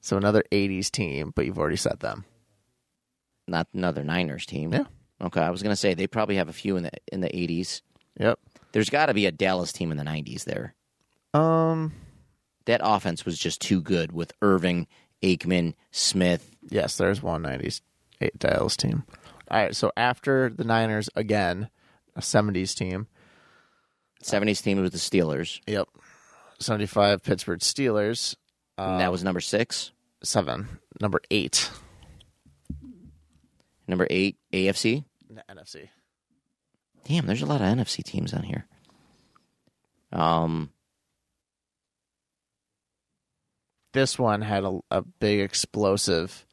So another 80s team, but you've already said them. Not another Niners team. Yeah. Okay, I was going to say they probably have a few in the in the 80s. Yep. There's got to be a Dallas team in the 90s there. Um. That offense was just too good with Irvin, Aikman, Smith. Yes, there's one 90s eight Dallas team. All right. So after the Niners again, a 70s team. 70s team was the Steelers. Yep. 75 Pittsburgh Steelers. Um, that was number six. seven. Number eight. Number eight, AFC. in the NFC. Damn, there's a lot of NFC teams on here. Um, This one had a, a big explosive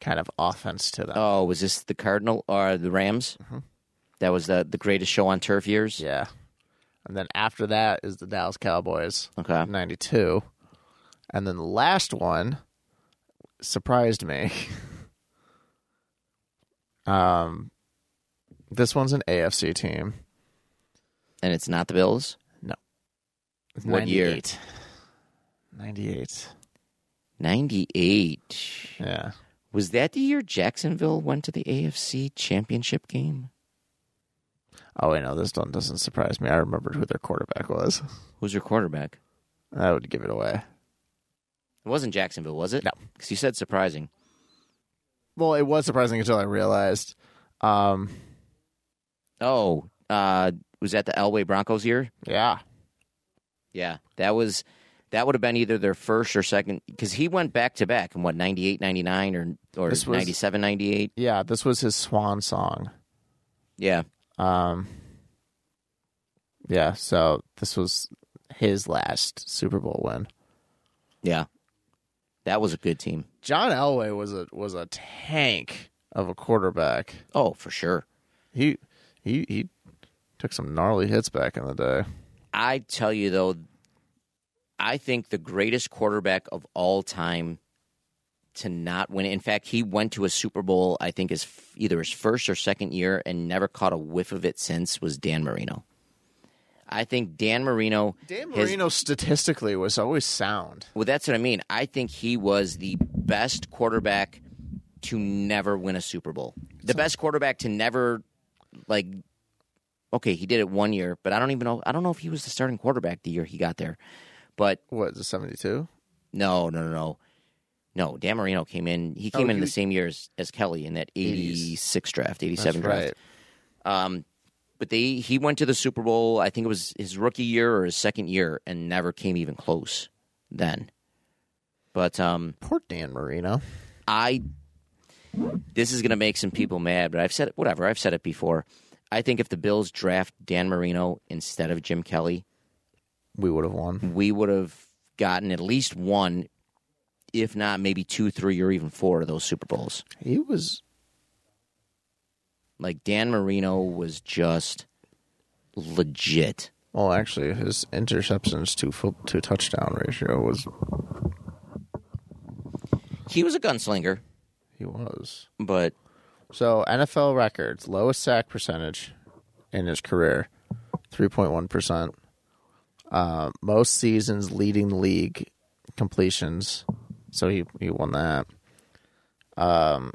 kind of offense to them. oh, was this the Cardinal or the Rams? Mhm. That was the the greatest show on turf years. Yeah. And then after that is the Dallas Cowboys, Okay. 92. And then the last one surprised me. um, this one's an AFC team. And it's not the Bills. No. It's What year? 98. 98. Ninety eight. Yeah. Was that the year Jacksonville went to the AFC Championship game? Oh, I know this one doesn't surprise me. I remembered who their quarterback was. Who's your quarterback? I would give it away. It wasn't Jacksonville, was it? No. Because you said surprising. Well, it was surprising until I realized. Um, Oh, uh, was that the Elway Broncos year? yeah, Yeah, that was that would have been either their first or second because he went back to back in what 98 99 or or This was- 97 98 yeah. This was his swan song. yeah Um, yeah. So this was his last Super Bowl win. yeah that was a good team John Elway was a was a tank of a quarterback. oh for sure He he he took some gnarly hits back in the day. i tell you though i think the greatest quarterback of all time to not win in fact he went to a super bowl i think his either his first or second year and never caught a whiff of it since was dan marino i think dan marino Dan has- Marino statistically was always sound. Well, that's what I mean. I think he was the best quarterback to never win a Super Bowl. The best quarterback to never, like, okay, he did it one year, but I don't even know. I don't know if he was the starting quarterback the year he got there. But What is it, seventy two? no, no, no, no. No, Dan Marino came in. He Oh, came in he the same year as, as Kelly in that 86 draft, 87 draft. right. Um, but they he went to the Super Bowl. I think it was his rookie year or his second year, and never came even close. Then, but um, Poor Dan Marino. I this is going to make some people mad, but I've said it, whatever. I've said it before. I think if the Bills draft Dan Marino instead of Jim Kelly, We would have won. we would have gotten at least one, if not maybe two, three, or even four of those Super Bowls. He was Like Dan Marino was just legit. well. Actually, his interceptions to fo- to touchdown ratio was He was a gunslinger, he was. but So NFL records lowest sack percentage in his career, three point one percent. Uh, most seasons leading the league completions, so he he won that. Um,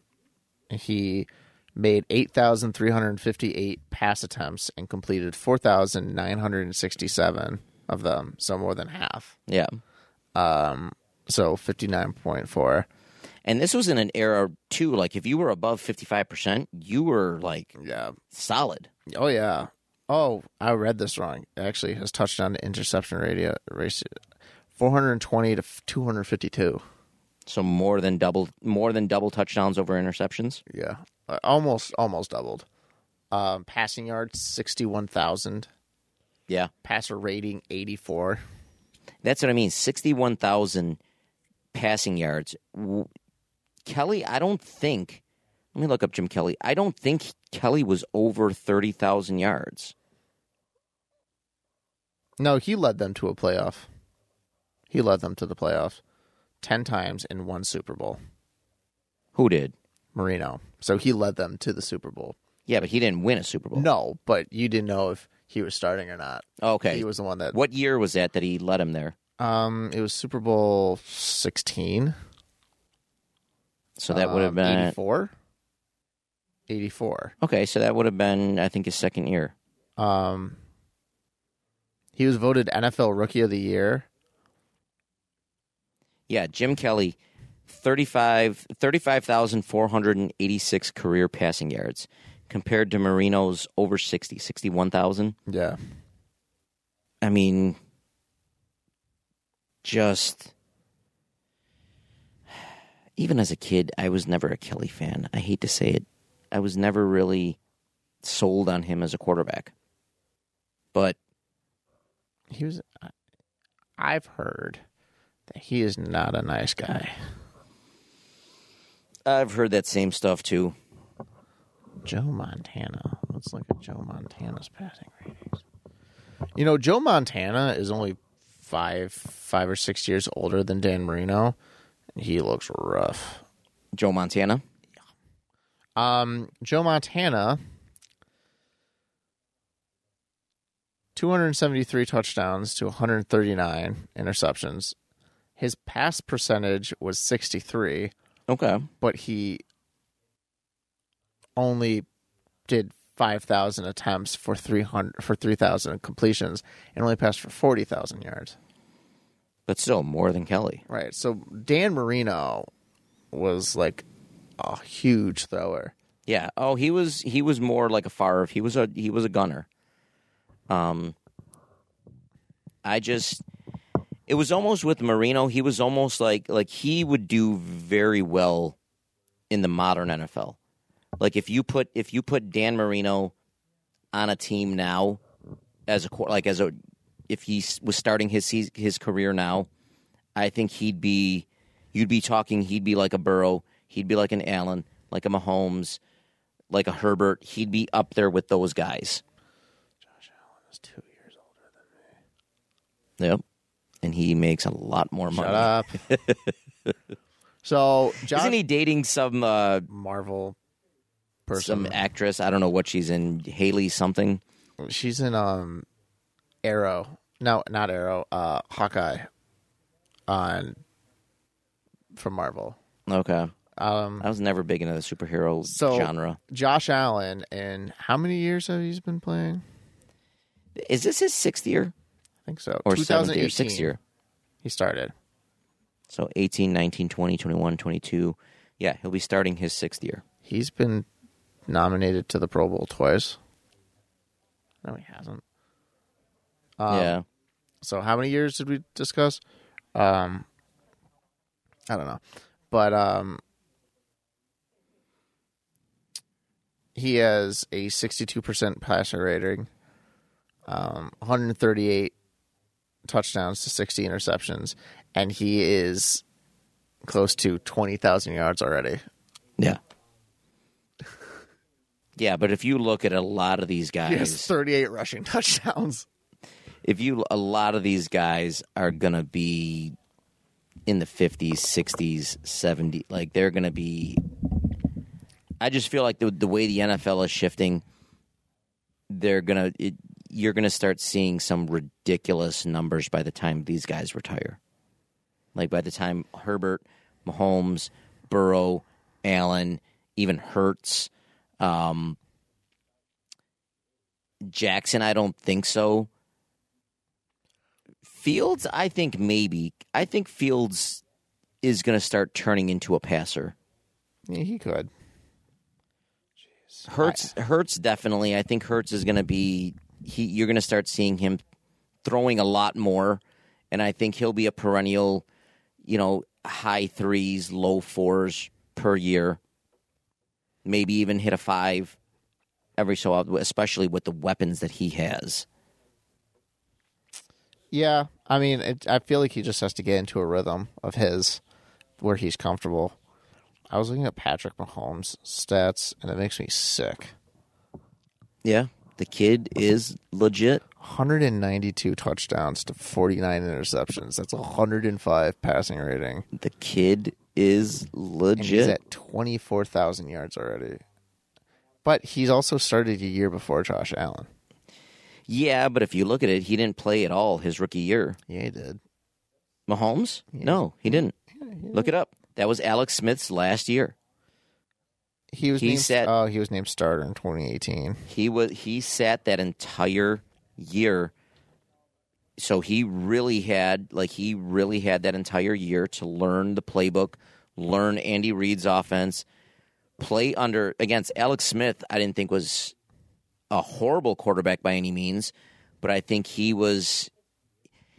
he made eight thousand three hundred fifty eight pass attempts and completed four thousand nine hundred sixty seven of them, so more than half. yeah. Um, so fifty nine point four. And this was in an era too. Like if you were above fifty five percent, you were like Yeah, solid. Oh yeah. Oh, I read this wrong. Actually, his touchdown to interception ratio ratio four hundred twenty to two hundred fifty two. So more than double, more than double touchdowns over interceptions. Yeah, uh, almost almost doubled. Um, passing yards sixty one thousand. Yeah, Passer rating eighty four. that's what I mean. Sixty-one thousand passing yards. W- Kelly, I don't think. Let me look up Jim Kelly. I don't think Kelly was over thirty thousand yards. No, he led them to a playoff. He led them to the playoff ten times in one Super Bowl. Who did? Marino. So he led them to the Super Bowl. Yeah, but he didn't win a Super Bowl. No, but you didn't know if he was starting or not. Okay. He was the one that what year was that that he led him there? Um, it was Super Bowl sixteen. So that would have Um, been 84. 84. okay. So that would have been, I think, his second year. Um, he was voted NFL Rookie of the Year. Yeah, Jim Kelly, 35 35,486 career passing yards compared to Marino's over 60, 61,000. Yeah. I mean, just even as a kid, I was never a Kelly fan. I hate to say it. I was never really sold on him as a quarterback. But He was. I've heard that he is not a nice guy. I've heard that same stuff too. Joe Montana. Let's look at Joe Montana's passing ratings. You know, Joe Montana is only five, five or six years older than Dan Marino. and He looks rough. Joe Montana. Um, Joe Montana, 273 touchdowns to 139 interceptions. His pass percentage was 63. Okay. but he only did 5,000 attempts for 300 for 3,000 completions and only passed for 40,000 yards. But still more than Kelly. Right. So Dan Marino was like a huge thrower. Yeah. Oh, he was he was more like a Favre. He was a he was a gunner. Um I just it was almost with Marino, he was almost like like he would do very well in the modern NFL. Like if you put if you put Dan Marino on a team now as a like as a if he was starting his his career now, I think he'd be you'd be talking he'd be like a Burrow, he'd be like an Allen, like a Mahomes, like a Herbert. He'd be up there with those guys. That's two years older than me. Yep. And he makes a lot more money. Shut up. so Josh Isn't he dating some uh, Marvel person. some actress? I don't know what she's in. Hailee something. She's in um Arrow. No, not Arrow. Uh Hawkeye on from Marvel. Okay. Um I was never big into the superhero So- genre. Josh Allen and how many years have he been playing? Is this his sixth year I think so. or seventh year? Sixth year. He started. So 18, 19, 20, 21, 22. Yeah, he'll be starting his sixth year. He's been nominated to the Pro Bowl twice. No, he hasn't. Um, yeah. So how many years did we discuss? Um I don't know. But um he has a 62% passer rating. Um 138 touchdowns to 60 interceptions and he is close to 20,000 yards already. Yeah. Yeah, but if you look at a lot of these guys, He has guys, 38 rushing touchdowns. if you a lot of these guys are gonna be in the fifties, sixties, 70s, like they're gonna be. I just feel like the the way the NFL is shifting, they're gonna it, you're gonna start seeing some ridiculous numbers by the time these guys retire. Like by the time Herbert, Mahomes, Burrow, Allen, even Hurts, um, Jackson, I don't think so. Fields, I think maybe. I think Fields is going to start turning into a passer. Yeah, he could. Hurts, Hurts definitely. I think Hurts is going to be. He, you're going to start seeing him throwing a lot more, and I think he'll be a perennial, you know, high threes, low fours per year. Maybe even hit a five every so often, especially with the weapons that he has. Yeah, I mean, it, I feel like he just has to get into a rhythm of his where he's comfortable. I was looking at Patrick Mahomes' stats, and it makes me sick. Yeah, the kid is legit. 192 touchdowns to 49 interceptions. That's 105 passing rating. The kid is And he's legit. at 24,000 yards already. But he's also started a year before Josh Allen. Yeah, but if you look at it, he didn't play at all his rookie year. Yeah, he did. Mahomes? No, he didn't. Look it up. That was Alex Smith's last year. He was He named, said- oh, he was named starter in 2018. He was he sat that entire year. So he really had like he really had that entire year to learn the playbook, learn Andy Reid's offense, play under against Alex Smith. I didn't think was a horrible quarterback by any means, but I think he was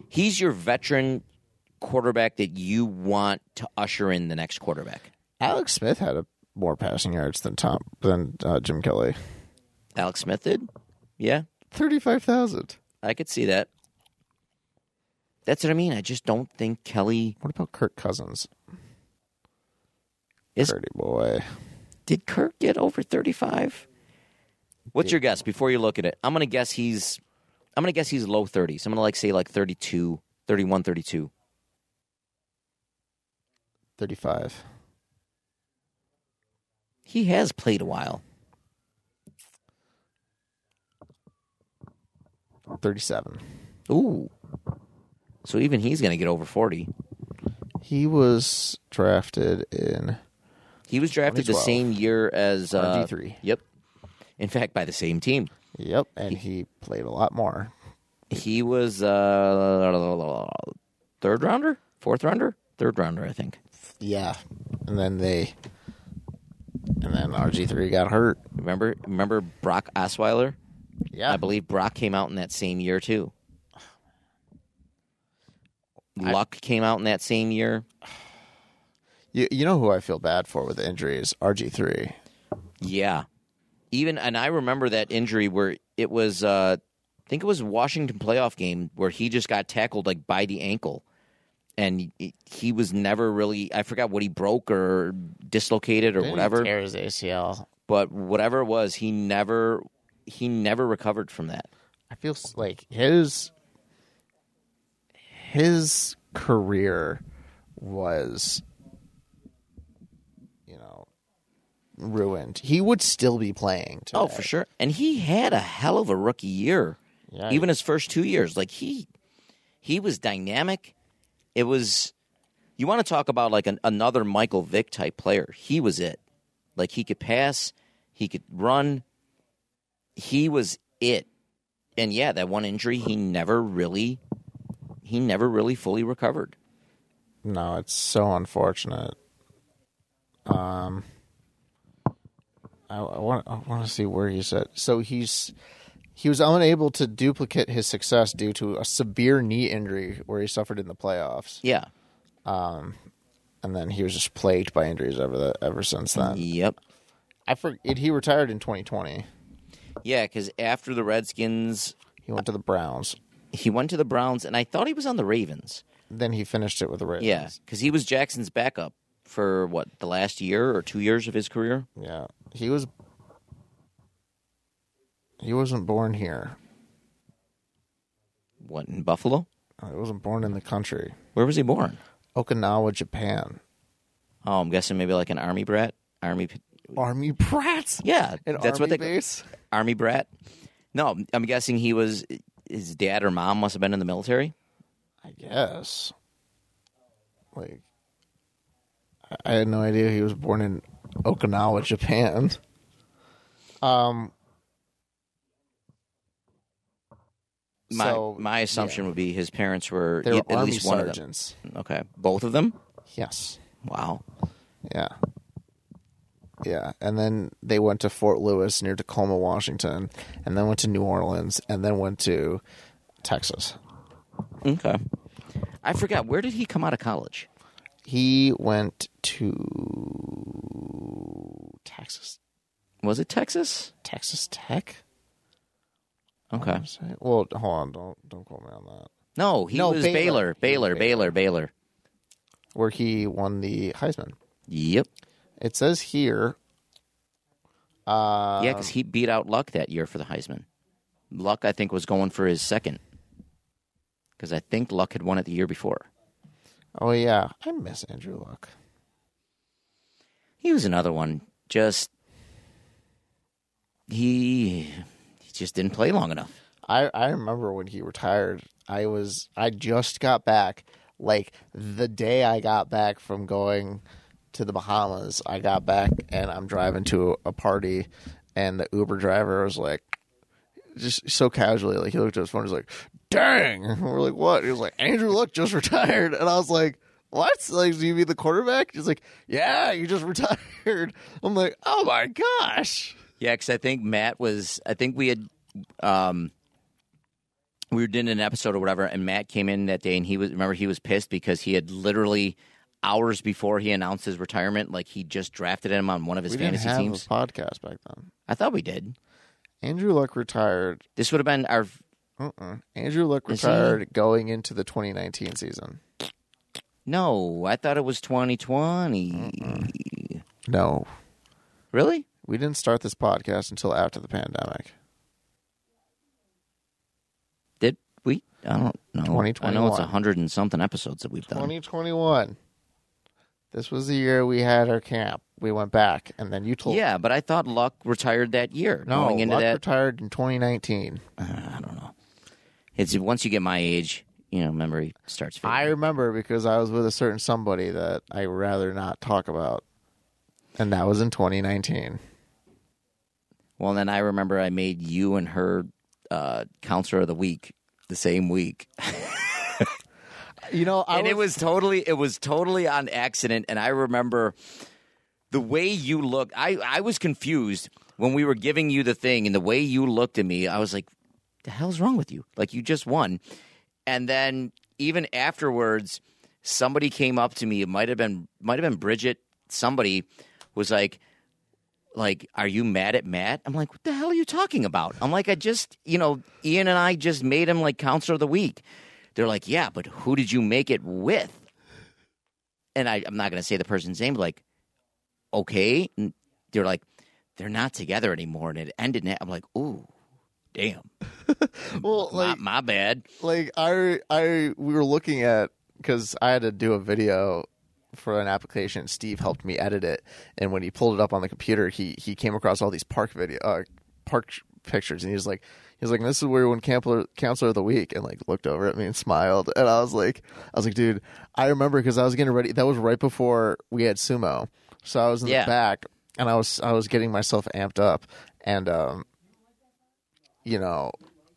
he's your veteran quarterback that you want to usher in the next quarterback. Alex Smith had a, more passing yards than Tom than uh, Jim Kelly. Alex Smith did? Yeah, 35,000. I could see that. That's what I mean. I just don't think Kelly What about Kirk Cousins? is. Pretty boy. Did Kirk get over 35? What's your guess before you look at it? I'm going to guess he's I'm going to guess he's low 30s. I'm going to like say like 32, 31, 32. 35. He has played a while. 37. Ooh. So even he's going to get over 40. He was drafted in He was drafted the same year as uh, RG3. Yep. In fact, by the same team. Yep, and he played a lot more. He was uh, third rounder, fourth rounder, third rounder, I think. Yeah, and then they, and then RG three got hurt. Remember, remember Brock Osweiler? Yeah, I believe Brock came out in that same year too. Luck came out in that same year. You you know who I feel bad for with injuries? RG three. Yeah. Even and I remember that injury where it was uh I think it was Washington playoff game where he just got tackled like by the ankle. And he, he was never really I forgot what he broke or dislocated or whatever, tear his ACL. but whatever it was, he never he never recovered from that. I feel like his his career was you know ruined. He would still be playing. Today. Oh, for sure. And he had a hell of a rookie year. Yeah, Even his first two years. Like he he was dynamic. It was you want to talk about like an, another Michael Vick type player. He was it. Like he could pass, he could run. He was it. And yeah, that one injury he never really he never really fully recovered. No, it's so unfortunate. Um, I, I want I want to see where he's at. So he's he was unable to duplicate his success due to a severe knee injury where he suffered in the playoffs, Yeah. Um, and then he was just plagued by injuries ever the, ever since then. Yep. I forget he retired in 2020. Yeah, because after the Redskins, He went to the Browns. he went to the Browns, and I thought he was on the Ravens. Then he finished it with the Ravens. Yeah, because he was Jackson's backup for what the last year or two years of his career. yeah. He was. He wasn't born here. What in Buffalo? He wasn't born in the country. Where was he born? Okinawa, Japan. Oh, I'm guessing maybe like an army brat. Army, Army brats. yeah, An that's what they base. army brat. No, I'm guessing he was. His dad or mom must have been in the military. I guess. Like, I- I had no idea he was born in Okinawa, Japan. Um. My so, my assumption would be his parents were they were at army least one of them. Okay, both of them. Yes. Wow. Yeah. Yeah, and then they went to Fort Lewis near Tacoma, Washington, and then went to New Orleans, and then went to Texas. Okay. I forgot where did he come out of college? He went to Texas, Was it Texas? Texas Tech. Okay. Well, hold on, don't don't quote me on that. No, he No, was Baylor. Baylor. Baylor. Baylor. Baylor. Where he won the Heisman. Yep. It says here. Uh, Yeah, because he beat out Luck that year for the Heisman. Luck, I think, was going for his second. Because I think Luck had won it the year before. Oh yeah, I miss Andrew Luck. He was another one. Just he he just didn't play long enough. I I remember when he retired. I was I just got back. Like the day I got back from going to the Bahamas, I got back and I'm driving to a party, and the Uber driver was like, just so casually, like he looked at his phone, and he's like, "Dang!" And we're like, "What?" He was like, "Andrew Luck just retired," and I was like. What? Like, do you mean the quarterback? He's like, yeah, you just retired. I'm like, oh my gosh. Yeah, because I think Matt was. I think we had. um we were doing an episode or whatever, and Matt came in that day, and he was remember he was pissed because he had literally hours before he announced his retirement, like he just drafted him on one of his We didn't fantasy have teams. a podcast back then. I thought we did. Andrew Luck retired This would have been our Uh-uh. Andrew Luck Is he? retired going into the 2019 season. no. I thought it was 2020. No, Really? We didn't start this podcast until after the pandemic. Did we? I don't know. I know it's a hundred and something episodes that we've done. 2021. This was the year we had our camp. We went back, and then you told Yeah, but I thought Luck retired that year. no, going into Luck that, retired in 2019. Uh, I don't know. It's once you get my age, you know, memory starts. Fading. I remember because I was with a certain somebody that I rather not talk about. and that was in 2019. Well, then I remember I made you and her uh, counselor of the week the same week, You know, I and it was totally it was totally on accident. And I remember the way you looked. I I was confused when we were giving you the thing, and the way you looked at me. I was like, "The hell's wrong with you? Like you just won." And then even afterwards, somebody came up to me. It might have been might have been Bridget. Somebody was like, like, are you mad at Matt? I'm like, what the hell are you talking about? I'm like, I just, you know, Ian and I just made him like counselor of the week. They're like, yeah, but who did you make it with? And I, I'm not going to say the person's name, but like, okay. And they're like, they're not together anymore. And it ended. In, I'm like, ooh, damn. well, my, like, my bad. like I, I, we were looking at because I had to do a video for an application. Steve helped me edit it, and when he pulled it up on the computer, he he came across all these park video, uh, park pictures, and he was like, he was like, "This is where you won counselor counselor of the week," and like looked over at me and smiled, and I was like, I was like, dude, I remember because I was getting ready. That was right before we had sumo, so I was in Yeah. the back, and I was I was getting myself amped up, and um, you know,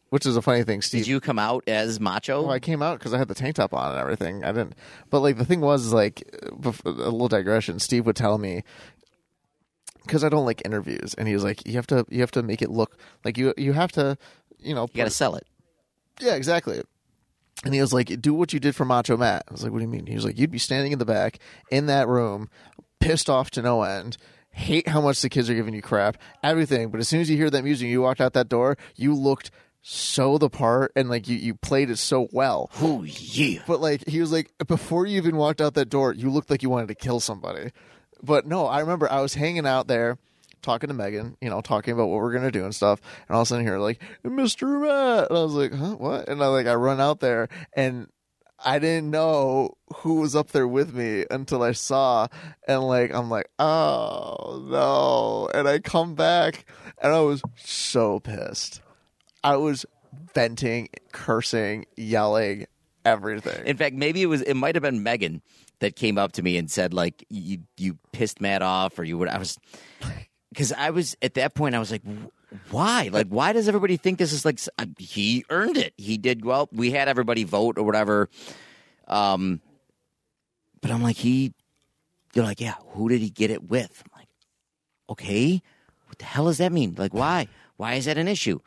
which is a funny thing, Steve. Did you come out as macho? I came out because I had the tank top on and everything. I didn't, but like the thing was, like, a little digression. Steve would tell me because I don't like interviews, and he was like, "You have to, you have to make it look like you, you have to, you know, you got to sell it. yeah, exactly." And he was like, "Do what you did for Macho Matt." I was like, "What do you mean?" He was like, "You'd be standing in the back in that room, pissed off to no end." Hate how much the kids are giving you crap, everything. But as soon as you hear that music, you walked out that door. You looked so the part, and like you, you played it so well. Oh yeah. But like he was like before you even walked out that door, you looked like you wanted to kill somebody. But no, I remember I was hanging out there talking to Megan, you know, talking about what we're gonna do and stuff, and all of a sudden here like Mr. Matt, and I was like, huh, what? And I like I run out there and I didn't know who was up there with me until I saw, and like I'm like, oh no, and I come back and I was so pissed. I was venting, cursing, yelling, everything. In fact, maybe it was it might have been Megan that came up to me and said like you you pissed Matt off or you would I was because I was at that point I was like why? Like why does everybody think this is like uh, he earned it. He did well. We had everybody vote or whatever. Um but I'm like he you're like yeah who did he get it with? I'm like okay what the hell does that mean? Like why? Why is that an issue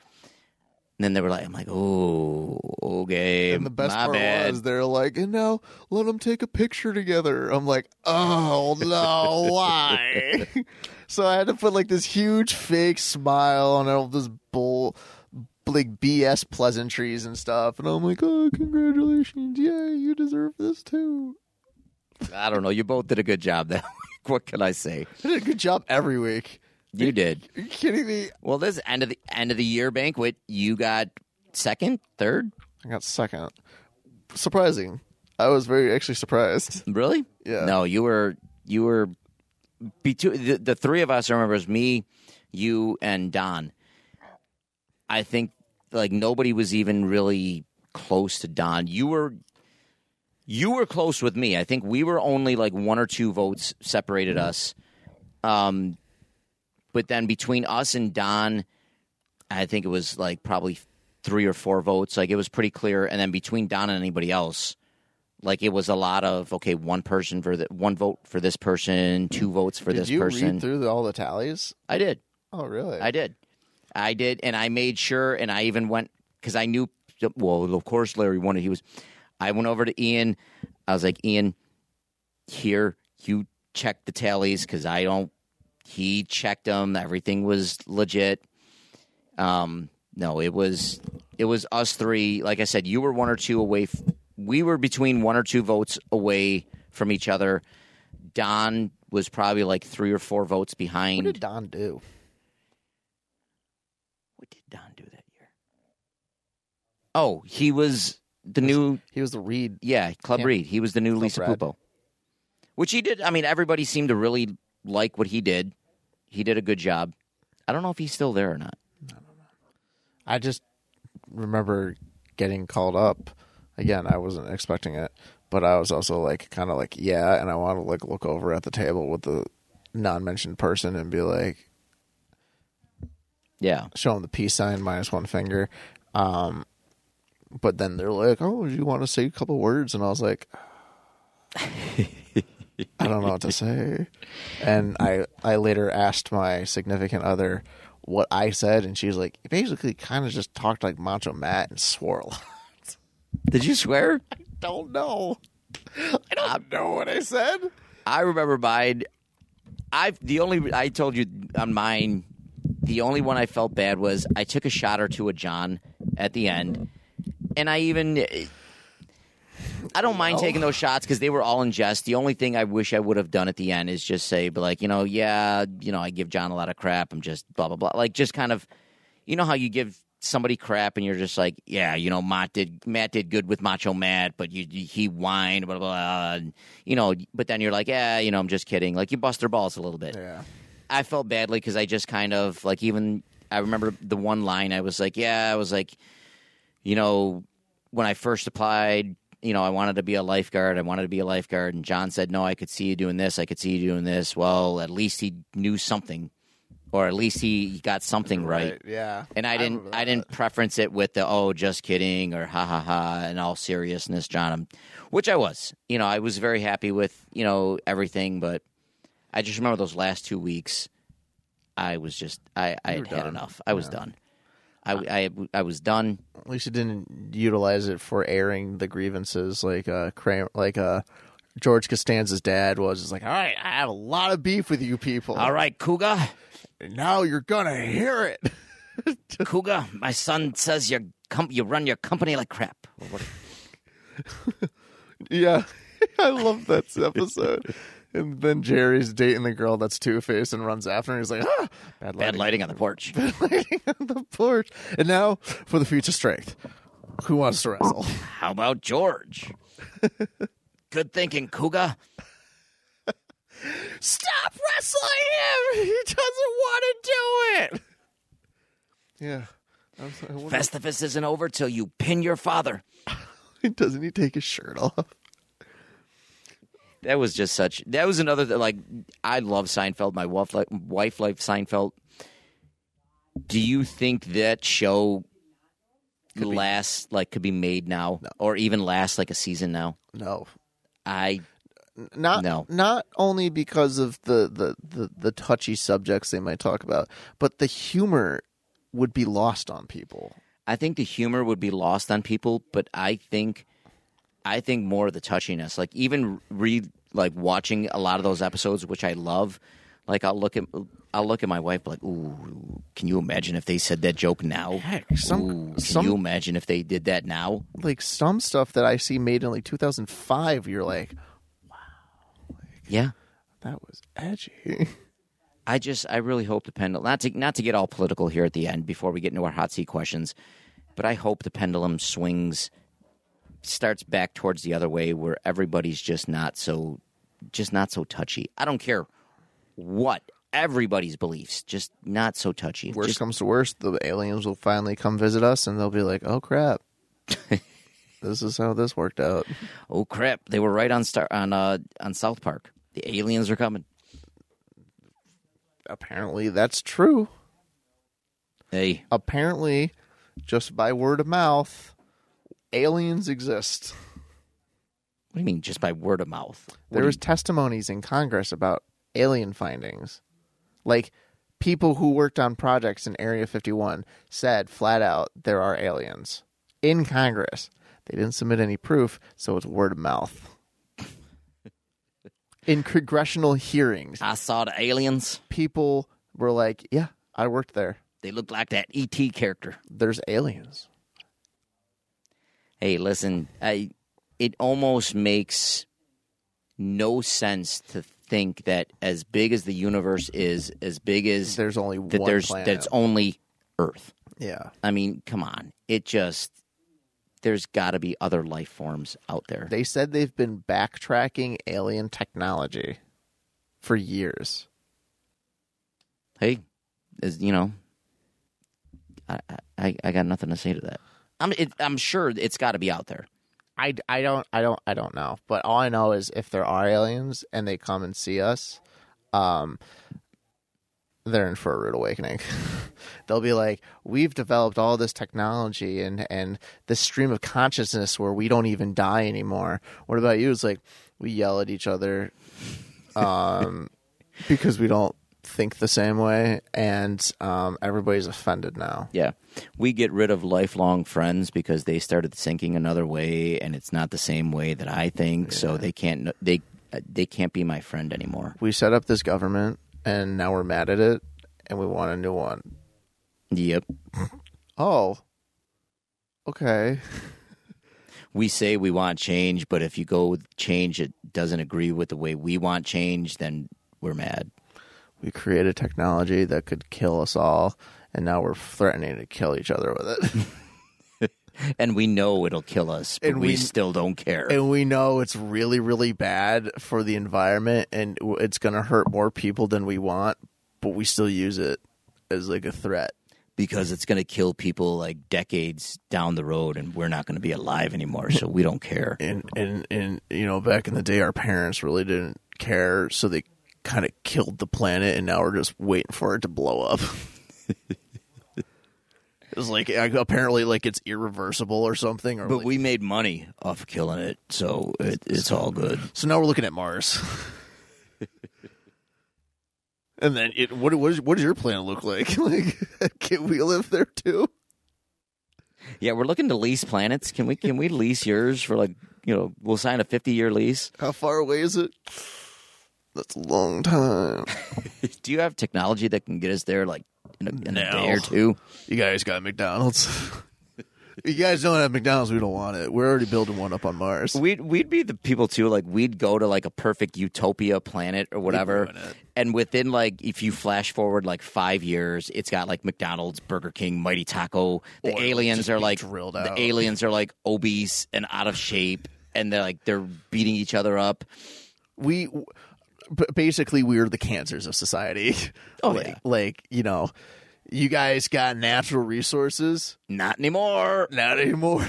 and then they were like I'm like oh okay And the best my part bad. was they're like, and now let them take a picture together. I'm like, oh no, why? so I had to put like this huge fake smile on all this bull, like BS pleasantries and stuff, and I'm like, oh, congratulations, yeah, you deserve this too. I don't know. You both did a good job that week. What can I say? I did a good job every week. You did. Are you kidding me? Well, this end of the end of the year banquet, you got second, third. I got second. Surprising. I was very actually surprised. Really? Yeah. No, you were you were between the, the three of us. I remember it was me, you, and Don. I think like nobody was even really close to Don. You were you were close with me. I think we were only like one or two votes separated us. Um, but then between us and Don, I think it was like probably three or four votes. Like it was pretty clear. And then between Don and anybody else, like it was a lot of okay, one person for the one vote for this person, two votes for Did this you person. read through the, all the tallies? I did. Oh, really? I did. I did, and I made sure, and I even went because I knew. Well, of course, Larry wanted. He was. I went over to Ian. I was like, Ian, here you check the tallies because I don't. He checked them. Everything was legit. Um, no, it was it was us three. Like I said, you were one or two away. F- we were between one or two votes away from each other. Don was probably like three or four votes behind. What did Don do? What did Don do that year? Oh, he was the new He was the Reed. yeah Club Camp- Reed. He was the new Club Lisa Brad. Pupo, which he did. I mean, everybody seemed to really like what he did. He did a good job. I don't know if he's still there or not. I just remember getting called up. Again, I wasn't expecting it, but I was also like kind of like yeah, and I want to like look over at the table with the non-mentioned person and be like, Yeah. show them the peace sign minus one finger. Um, but then they're like, "Oh, do you want to say a couple words?" And I was like, "I don't know what to say." And I I later asked my significant other what I said, and she was like, basically kind of just talked like Macho Matt and swore a lot." Did you swear? I don't know. I don't know what I said. I remember mine. I've the only I told you on mine. The only one I felt bad was I took a shot or two at John at the end, and I even I don't mind taking those shots because they were all in jest. The only thing I wish I would have done at the end is just say, but like you know, yeah, you know, I give John a lot of crap. I'm just blah blah blah. Like just kind of, you know how you give somebody crap and you're just like, yeah, you know, Matt did Matt did good with Macho Matt, but you, you he whined, blah blah blah. And, you know, but then you're like, yeah, you know, I'm just kidding. Like you bust their balls a little bit. Yeah. I felt badly because I just kind of like even I remember the one line I was like, yeah, I was like, you know, when I first applied, you know, I wanted to be a lifeguard. I wanted to be a lifeguard, and John said, no, I could see you doing this. I could see you doing this. Well, at least he knew something, or at least he got something right. Yeah. And I didn't, remember I, didn't preference it with the oh, just kidding or ha ha ha, in all seriousness, John. I'm, which I was, you know, I was very happy with, you know, everything, but I just remember those last two weeks. I was just, I, I had had done. enough. I was done. I, I, I was done. At least you didn't utilize it for airing the grievances like uh Cram- like uh George Costanza's dad was just like, All right, I have a lot of beef with you people. All right, Kruger, And now you're gonna hear it. Kruger, my son says you com- you run your company like crap. Yeah. I love that episode. And then Jerry's dating the girl that's two faced and runs after him. He's like, ah, bad Bad lighting. lighting on the porch. Bad lighting on the porch. And now for the future strength. Who wants to wrestle? How about George? Good thinking, Kruger. Stop wrestling him! He doesn't want to do it. Yeah. I was- I Festivus isn't over till you pin your father. Doesn't he take his shirt off? That was just such. That was another like. I love Seinfeld. My wife, wife liked Seinfeld. Do you think that show could lasts like could be made now, or even last like a season now? No. I Not No. not only because of the, the, the, the touchy subjects they might talk about, but the humor would be lost on people. I think the humor would be lost on people, but I think I think more of the touchiness. Like even re like watching a lot of those episodes, which I love. Like I'll look at I'll look at my wife like, ooh, can you imagine if they said that joke now? Heck, some- Ooh, can some- you imagine if they did that now? Like some stuff that I see made in like 2005, you're like, Wow. Yeah. that was edgy. I just I really hope the pendulum not to not to get all political here at the end before we get into our hot seat questions, but I hope the pendulum swings starts back towards the other way where everybody's just not so just not so touchy. I don't care what everybody's beliefs, just not so touchy. Worst Just- comes to worst, the aliens will finally come visit us, and they'll be like, "Oh crap, this is how this worked out." oh crap, they were right on star on uh on South Park. The aliens are coming. Apparently, that's true. Hey, Apparently, just by word of mouth, aliens exist. what do you mean just by word of mouth? What There do was testimonies in Congress about alien findings. Like people who worked on projects in Area 51 said flat out there are aliens in Congress. They didn't submit any proof, so it's word of mouth. in congressional hearings, you- I saw the aliens. people were like, "Yeah, I worked there. They look like that ET character. There's aliens." Hey, listen, I it almost makes no sense to think that as big as the universe is, as big as There's only that one there's planet. that's only Earth. yeah. I mean, come on. It just there's got to be other life forms out there. They said they've been backtracking alien technology for years. hey, is you know, I I, I got nothing to say to that. I'm it, I'm sure it's got to be out there. I, I don't I don't I don't know, but all I know is if there are aliens and they come and see us, um, they're in for a rude awakening. They'll be like, "We've developed all this technology and and this stream of consciousness where we don't even die anymore." What about you? It's like we yell at each other, um, because we don't think the same way, and um, everybody's offended now. Yeah. We get rid of lifelong friends because they started thinking another way and it's not the same way that I think, so they can't they they can't be my friend anymore. We set up this government, and now we're mad at it, and we want a new one. Yep. Oh, okay. We say we want change, but if you go with change it doesn't agree with the way we want change, then we're mad. We created technology that could kill us all, and now we're threatening to kill each other with it. And we know it'll kill us, but And we, we- still don't care. and we know it's really, really bad for the environment, and it's going to hurt more people than we want, but we still use it as like a threat. because it's going to kill people like decades down the road and we're not going to be alive anymore so we don't care And and and you know, back in the day, our parents really didn't care, so they kind of killed the planet, and now we're just waiting for it to blow up. it's like uh, apparently, like it's irreversible or something. Or but like- we made money off killing it so it, it's all good so now we're looking at Mars. and then, it, what what, is, what does your planet look like? like, can we live there too? yeah we're looking to lease planets can we can we lease yours for like you know we'll sign a 50 year lease How far away is it? That's a long time. do you have technology that can get us there like in a, in a day or two You guys got McDonald's. you guys don't have McDonald's. We don't want it. We're already building one up on Mars. We'd we'd be the people too. Like we'd go to like a perfect utopia planet or whatever, and within like if you flash forward like five years, it's got like McDonald's, Burger King, Mighty Taco. The aliens are like drilled the aliens are like obese and out of shape, and they're like they're beating each other up. we basically we're the cancers of society. Oh, like, yeah. like you know, you guys got natural resources. Not anymore. Not anymore.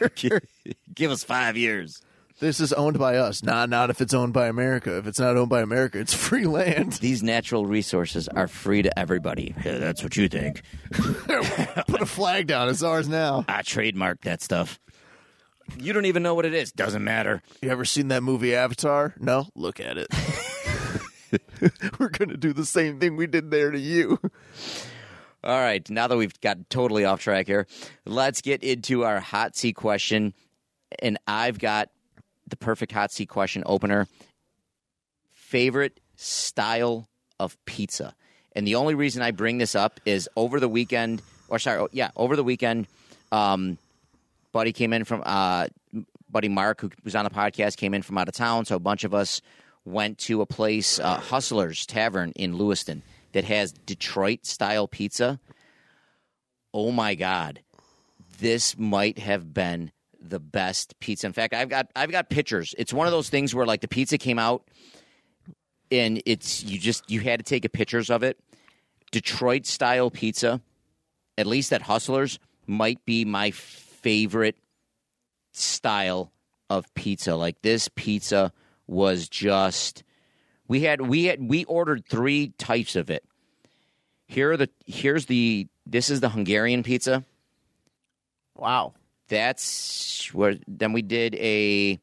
Give us five years. this is owned by us. Not not if it's owned by America. If it's not owned by America, it's free land. These natural resources are free to everybody. Yeah, that's what you think. Put a flag down. It's ours now. I trademarked that stuff. You don't even know what it is. Doesn't matter. You ever seen that movie Avatar? No? Look at it. We're going to do the same thing we did there to you. All right, now that we've got totally off track here, let's get into our hot seat question. And I've got the perfect hot seat question opener. Favorite style of pizza. And the only reason I bring this up is over the weekend, or sorry, oh, yeah, over the weekend, um, Buddy came in from, uh, Buddy Mark, who was on the podcast, came in from out of town. So a bunch of us went to a place, uh, Hustlers Tavern in Lewiston, that has Detroit style pizza. Oh my God. This might have been the best pizza. In fact, I've got I've got pictures. It's one of those things where like the pizza came out and it's you just you had to take a pictures of it. Detroit style pizza, at least at Hustlers, might be my favorite style of pizza. Like this pizza was just we had we had we ordered three types of it. Here are the here's the this is the Hungarian pizza. Wow. That's where then we did a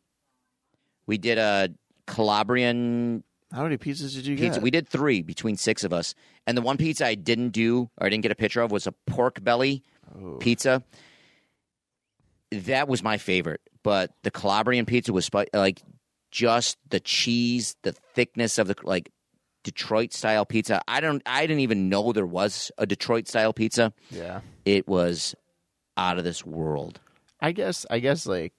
we did a Calabrian How many pizzas did you pizza. get? We did three between six of us. And the one pizza I didn't do or I didn't get a picture of was a pork belly oh. pizza. That was my favorite. But the Calabrian pizza was spi- like just the cheese, the thickness of the like Detroit style pizza. I don't I didn't even know there was a Detroit style pizza. yeah. It was out of this world. I guess I guess like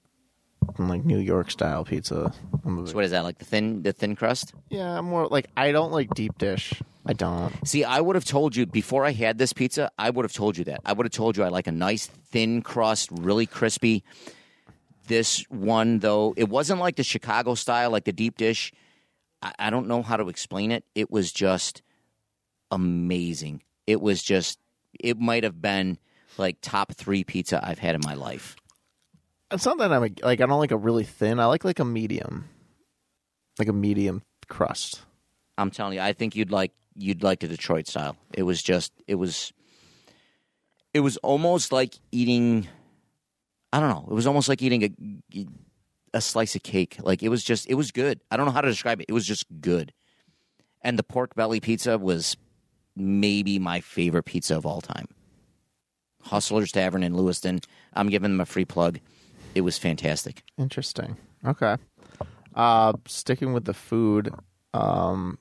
like New York style pizza. So what is that like the thin the thin crust? yeah, I'm more like I don't like deep dish. I don't. See, I would have told you before I had this pizza. I would have told you that. I would have told you I like a nice thin crust, really crispy. This one, though, it wasn't like the Chicago style, like the deep dish. I, I don't know how to explain it. It was just amazing. It was just. It might have been like top three pizza I've had in my life. It's not that I'm a, like I don't like a really thin. I like like a medium, like a medium crust. I'm telling you, I think you'd like you'd like the Detroit style. It was just it was it was almost like eating I don't know. It was almost like eating a a slice of cake. Like it was just it was good. I don't know how to describe it. It was just good. And the pork belly pizza was maybe my favorite pizza of all time. Hustlers Tavern in Lewiston. I'm giving them a free plug. It was fantastic. Interesting. Okay. Uh, sticking with the food, um,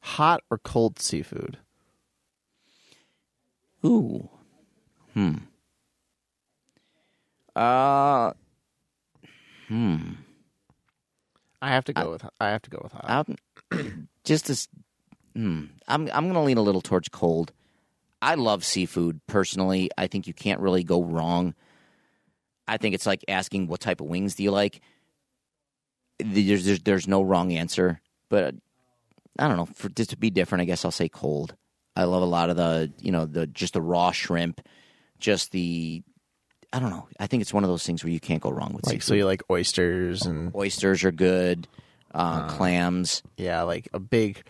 hot or cold seafood? Ooh. Hmm. Uh. Hmm. I have to go with. I have to go with hot. I'm just as. Hmm. I'm I'm gonna lean a little towards cold. I love seafood personally. I think you can't really go wrong. I think it's like asking what type of wings do you like. There's there's, there's no wrong answer, but I don't know. For just to be different, I guess I'll say cold. I love a lot of the you know the just the raw shrimp, just the I don't know. I think it's one of those things where you can't go wrong with like seafood. so, you like oysters and Oysters are good, uh, clams. yeah, like a big,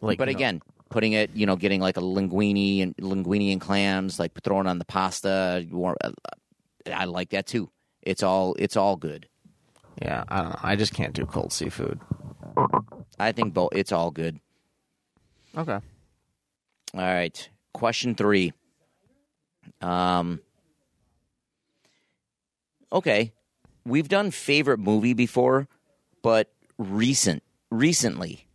like. But you know, again, putting it, you know, getting like a linguine and linguine and clams, like throwing on the pasta. I like that too. It's all it's all good. yeah, I don't know. I just can't do cold seafood. I think both. It's all good. Okay. All right. Question three. Um. Okay, we've done favorite movie before, but recent, recently,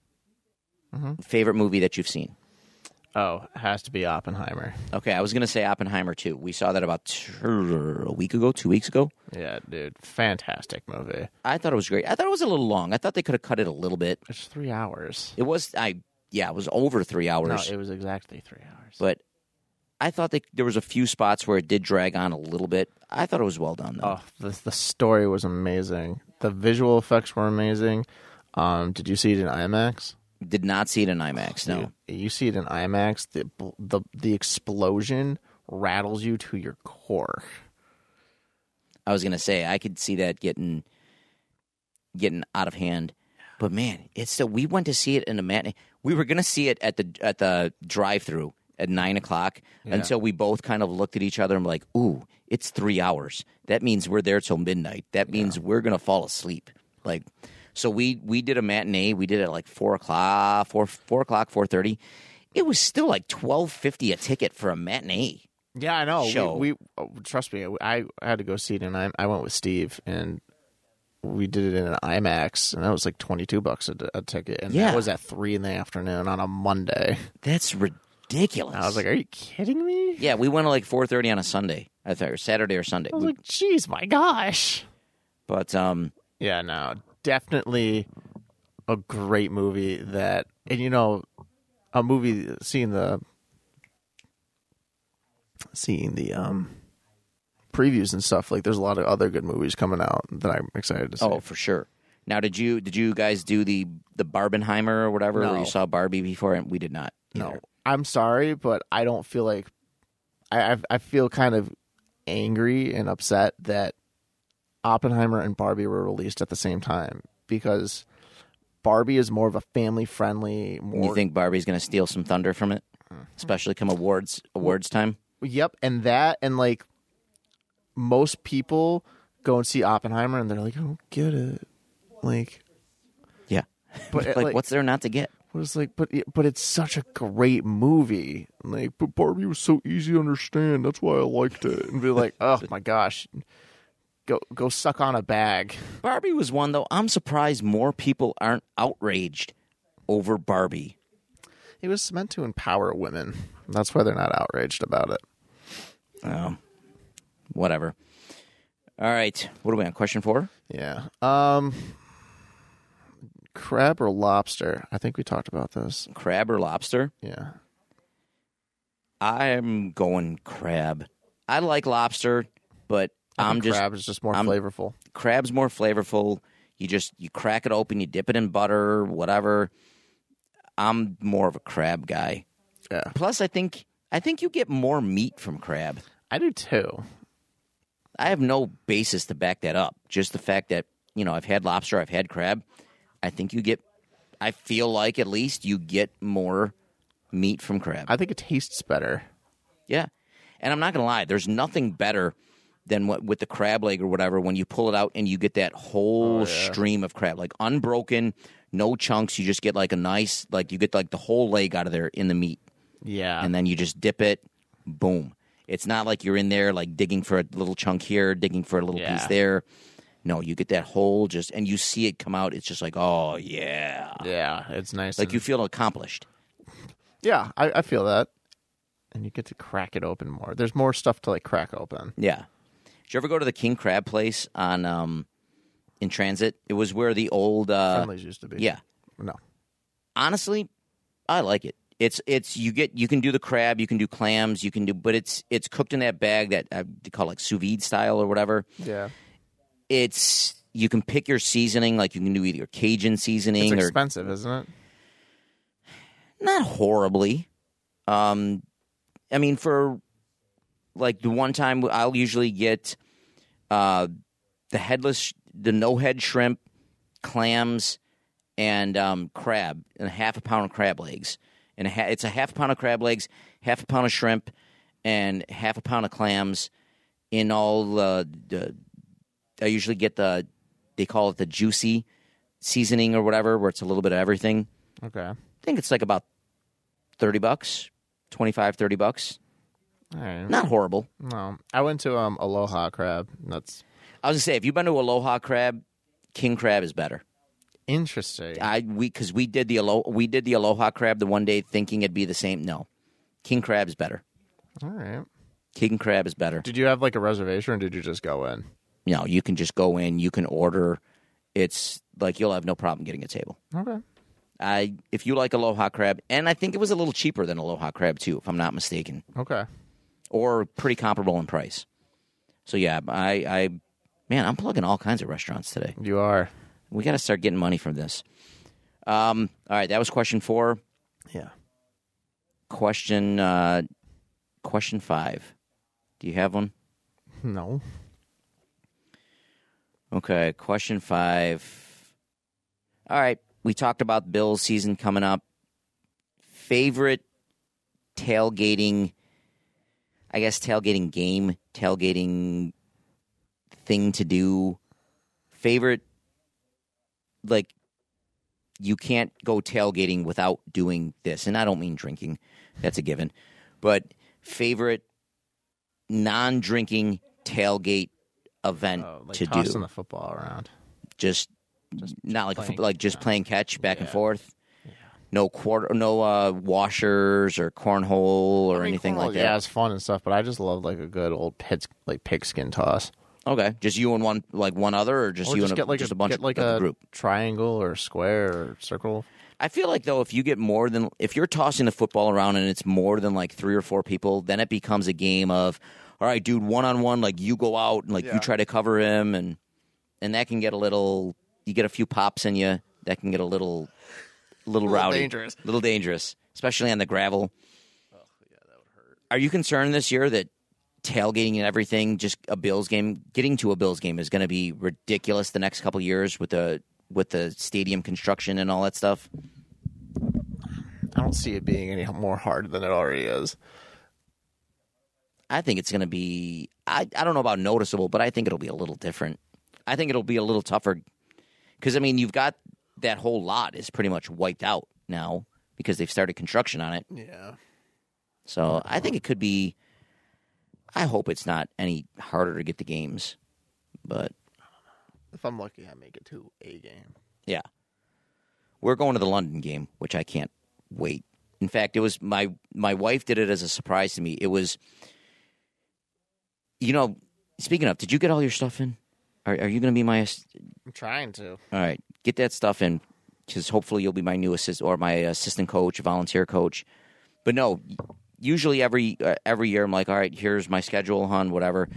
mm-hmm. favorite movie that you've seen. Oh, it has to be Oppenheimer. Okay, I was gonna say Oppenheimer too. We saw that about a week ago, two weeks ago. Yeah, dude, fantastic movie. I thought it was great. I thought it was a little long. I thought they could have cut it a little bit. It's three hours. It was, I yeah, it was over three hours. No, it was exactly three hours. but I thought they, there was a few spots where it did drag on a little bit. I thought it was well done though. Oh, the the story was amazing. The visual effects were amazing. Um, did you see it in IMAX? Did not see it in IMAX. No, You, you see it in IMAX. The the the explosion rattles you to your core. I was gonna say I could see that getting getting out of hand. But man, it's still. We went to see it in a matinee. We were gonna see it at the at the drive through at nine o'clock until we both kind of looked at each other and were like, "Ooh, it's three hours. That means we're there till midnight. That means we're gonna fall asleep." Like, so we we did a matinee. We did it at like four o'clock, four four o'clock, four thirty. It was still like twelve fifty a ticket for a matinee. Yeah, I know. We- Show. We, oh, trust me. I had to go see it, and I I went with Steve, and we did it in an IMAX, and that was like twenty two bucks a, a ticket, and Yeah. that was at three in the afternoon on a Monday. That's ridiculous. I was like, "Are you kidding me?" Yeah, we went at like four thirty on a Sunday. I thought or Saturday or Sunday. I was We- like, "Jeez, my gosh!" but um, Yeah, no, definitely a great movie. That and you know, a movie seeing the seeing the um previews and stuff. Like, there's a lot of other good movies coming out that I'm excited to see. oh for sure. Now, did you did you guys do the the Barbenheimer or whatever where No. you saw Barbie before? And we did not. no, either. I'm sorry, but I don't feel like I I, I feel kind of angry and upset that Oppenheimer and Barbie were released at the same time because Barbie is more of a family friendly. More You think Barbie's going to steal some thunder from it, especially come awards awards time? Yep, and that and like most people go and see Oppenheimer and they're like, I don't get it. Like, Yeah, But, like, like- what's there not to get? But it's like, but it, but it's such a great movie. Like, but Barbie was so easy to understand. That's why I liked it. And be like, oh my gosh, go go suck on a bag. Barbie was one though. I'm surprised more people aren't outraged over Barbie. It was meant to empower women. That's why they're not outraged about it. Oh, whatever. All right, what are we on? Question four. Yeah. Um. Crab or lobster? I think we talked about this. Crab or lobster? Yeah. I'm going crab. I like lobster, but I I'm just crab is just more I'm- flavorful. crab's more flavorful. You just you crack it open, you dip it in butter, whatever. I'm more of a crab guy. Yeah, Plus, I think I think you get more meat from crab. I do too. I have no basis to back that up. Just the fact that you know I've had lobster, I've had crab. I think you get. I feel like at least you get more meat from crab. I think it tastes better. Yeah. And I'm not going to lie, there's nothing better than what with the crab leg or whatever when you pull it out and you get that whole Oh, yeah. stream of crab, like unbroken, no chunks. You just get like a nice, like you get like the whole leg out of there in the meat. Yeah. And then you just dip it, boom. It's not like you're in there like digging for a little chunk here, digging for a little piece there. No, you get that whole just, and you see it come out. It's just like, oh, yeah. yeah, it's nice. Like and- you feel accomplished. Yeah, I, I feel that. And you get to crack it open more. There's more stuff to like crack open. Yeah. Did you ever go to the King Crab place on um in transit? It was where the old uh Friendlies used to be. yeah. No. Honestly, I like it. It's it's you get you can do the crab, you can do clams, you can do but it's it's cooked in that bag that uh, they call like sous vide style or whatever. Yeah. It's you can pick your seasoning like you can do either Cajun seasoning It's or expensive, isn't it? not horribly. Um, I mean, for like the one time I'll usually get uh, the headless, the no head shrimp, clams, and um, crab, and a half a pound of crab legs. And a ha- it's a half a pound of crab legs, half a pound of shrimp, and half a pound of clams. In all, uh, the, I usually get the they call it the juicy seasoning or whatever, where it's a little bit of everything. Okay. I think it's like about 30 bucks, 25, 30 bucks. All right. Not horrible. No. I went to um Aloha Crab. That's I was gonna say, if you've been to Aloha Crab, King Crab is better. interesting. I we because we did the Alo- we did the Aloha Crab the one day thinking it'd be the same. No, King Crab is better. All right. King Crab is better. Did you have like a reservation or did you just go in? You know, you can just go in, you can order. It's like you'll have no problem getting a table. Okay. I if you like Aloha Crab, and I think it was a little cheaper than Aloha Crab too, if I'm not mistaken. Okay. or pretty comparable in price. So yeah, I, I man, I'm plugging all kinds of restaurants today. You are. We got to start getting money from this. Um, all right, that was question four. Yeah. Question, uh, question five. Do you have one? No. Okay, question five. All right, we talked about Bills season coming up. Favorite tailgating, I guess tailgating game, tailgating thing to do. Favorite, like, you can't go tailgating without doing this, and I don't mean drinking. That's a given, but favorite non-drinking tailgate event Oh, like to tossing do Tossing the football around. just, not like a playing- football, like just playing catch back and forth. Yeah. No quarter, no uh, washers or cornhole or I mean, anything like that. Yeah, it's fun and stuff, but I just love like a good old pit, like pigskin toss. Okay, just you and one, like one other, or just Or you just and a, like just a, a bunch get like of a group. triangle or square or circle. I feel like though, if you get more than if you're tossing the football around and it's more than like three or four people, then it becomes a game of, all right, dude, one on one, like you go out and like Yeah. you try to cover him, and and that can get a little. You get a few pops in you. That can get a little, little, Little rowdy, dangerous. little dangerous, especially on the gravel. Yeah, that would hurt. Are you concerned this year that tailgating and everything, just a Bills game, getting to a Bills game is going to be ridiculous the next couple years with the with the stadium construction and all that stuff? I don't see it being any more hard than it already is. I think it's going to be. I, I don't know about noticeable, but I think it'll be a little different. I think it'll be a little tougher because I mean you've got that whole lot is pretty much wiped out now because they've started construction on it. Yeah. So I think it could be. I hope it's not any harder to get the games, but If I'm lucky, I make it to a game. yeah, we're going to the London game, which I can't wait. In fact, it was my my wife did it as a surprise to me. It was, you know, speaking of, did you get all your stuff in? Are, are you going to be my? ass- I'm trying to. All right, get that stuff in because hopefully you'll be my new assist or my assistant coach, volunteer coach. But no, usually every uh, every year I'm like, all right, here's my schedule, hon, whatever.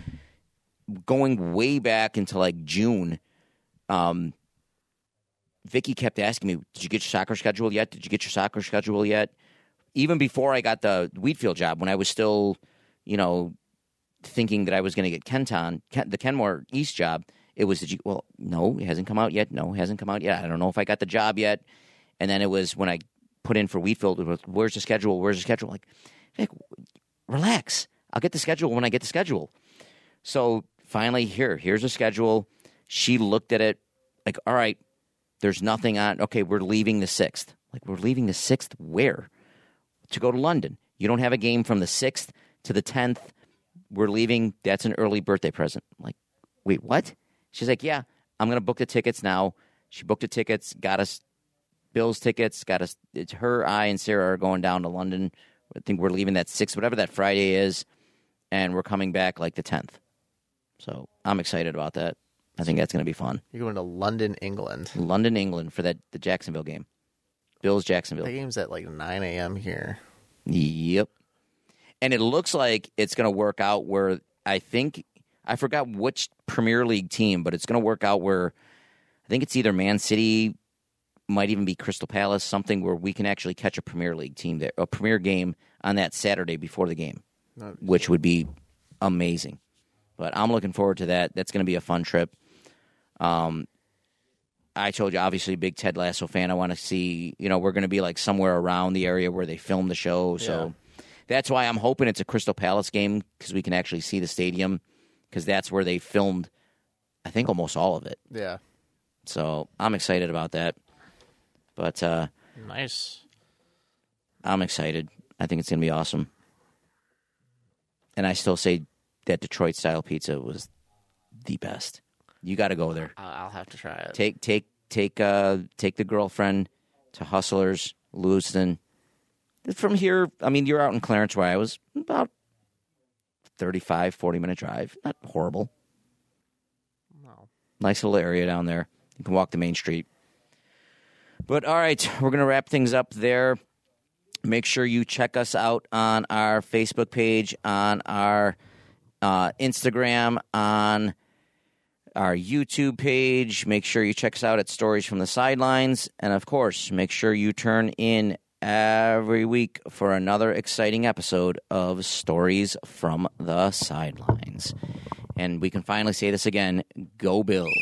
Going way back into like June, um, Vicky kept asking me, "Did you get your soccer schedule yet? Did you get your soccer schedule yet?" Even before I got the Wheatfield job, when I was still, you know, thinking that I was going to get Kenton, Ken, the Kenmore East job, it was, you, well, no, it hasn't come out yet. No, it hasn't come out yet. I don't know if I got the job yet. And then it was when I put in for Wheatfield, was, where's the schedule? Where's the schedule? Like, Vic, relax. I'll get the schedule when I get the schedule. So finally, here, here's a schedule. She looked at it like, all right, there's nothing on. Okay, we're leaving the sixth. Like, we're leaving the sixth where? To go to London. You don't have a game from the sixth to the tenth. We're leaving. That's an early birthday present. I'm like, wait, what? She's like, yeah, I'm gonna book the tickets now. She booked the tickets, got us Bill's tickets, got us. It's her, I, and Sarah are going down to London. I think we're leaving that six, whatever that Friday is, and we're coming back like the tenth. So I'm excited about that. I think that's going to be fun. You're going to London, England. London, England for that the Jacksonville game. Bills Jacksonville. The game's at like 9 a.m. here. Yep. And it looks like it's going to work out where I think I forgot which Premier League team, but it's going to work out where I think it's either Man City, might even be Crystal Palace, something where we can actually catch a Premier League team there, a Premier game on that Saturday before the game, which would be amazing. But I'm looking forward to that. That's going to be a fun trip. Um, I told you, obviously, big Ted Lasso fan. I want to see, you know, we're going to be like somewhere around the area where they filmed the show. So that's why I'm hoping it's a Crystal Palace game because we can actually see the stadium because that's where they filmed, I think, almost all of it. Yeah. So I'm excited about that. But uh, Nice. I'm excited. I think it's going to be awesome. And I still say that Detroit style pizza was the best. You got to go there. I'll I'll have to try it. Take take take uh take the girlfriend to Hustlers, Lewiston. From here, I mean, you're out in Clarence where I was about 35, 40 minute drive. Not horrible. No. Nice little area down there. You can walk the main street. But all right, we're going to wrap things up there. Make sure you check us out on our Facebook page, on our uh, Instagram, on our YouTube page. Make sure you check us out at Stories from the Sidelines. And of course, make sure you turn in every week for another exciting episode of Stories from the Sidelines. And we can finally say this again Go Bills.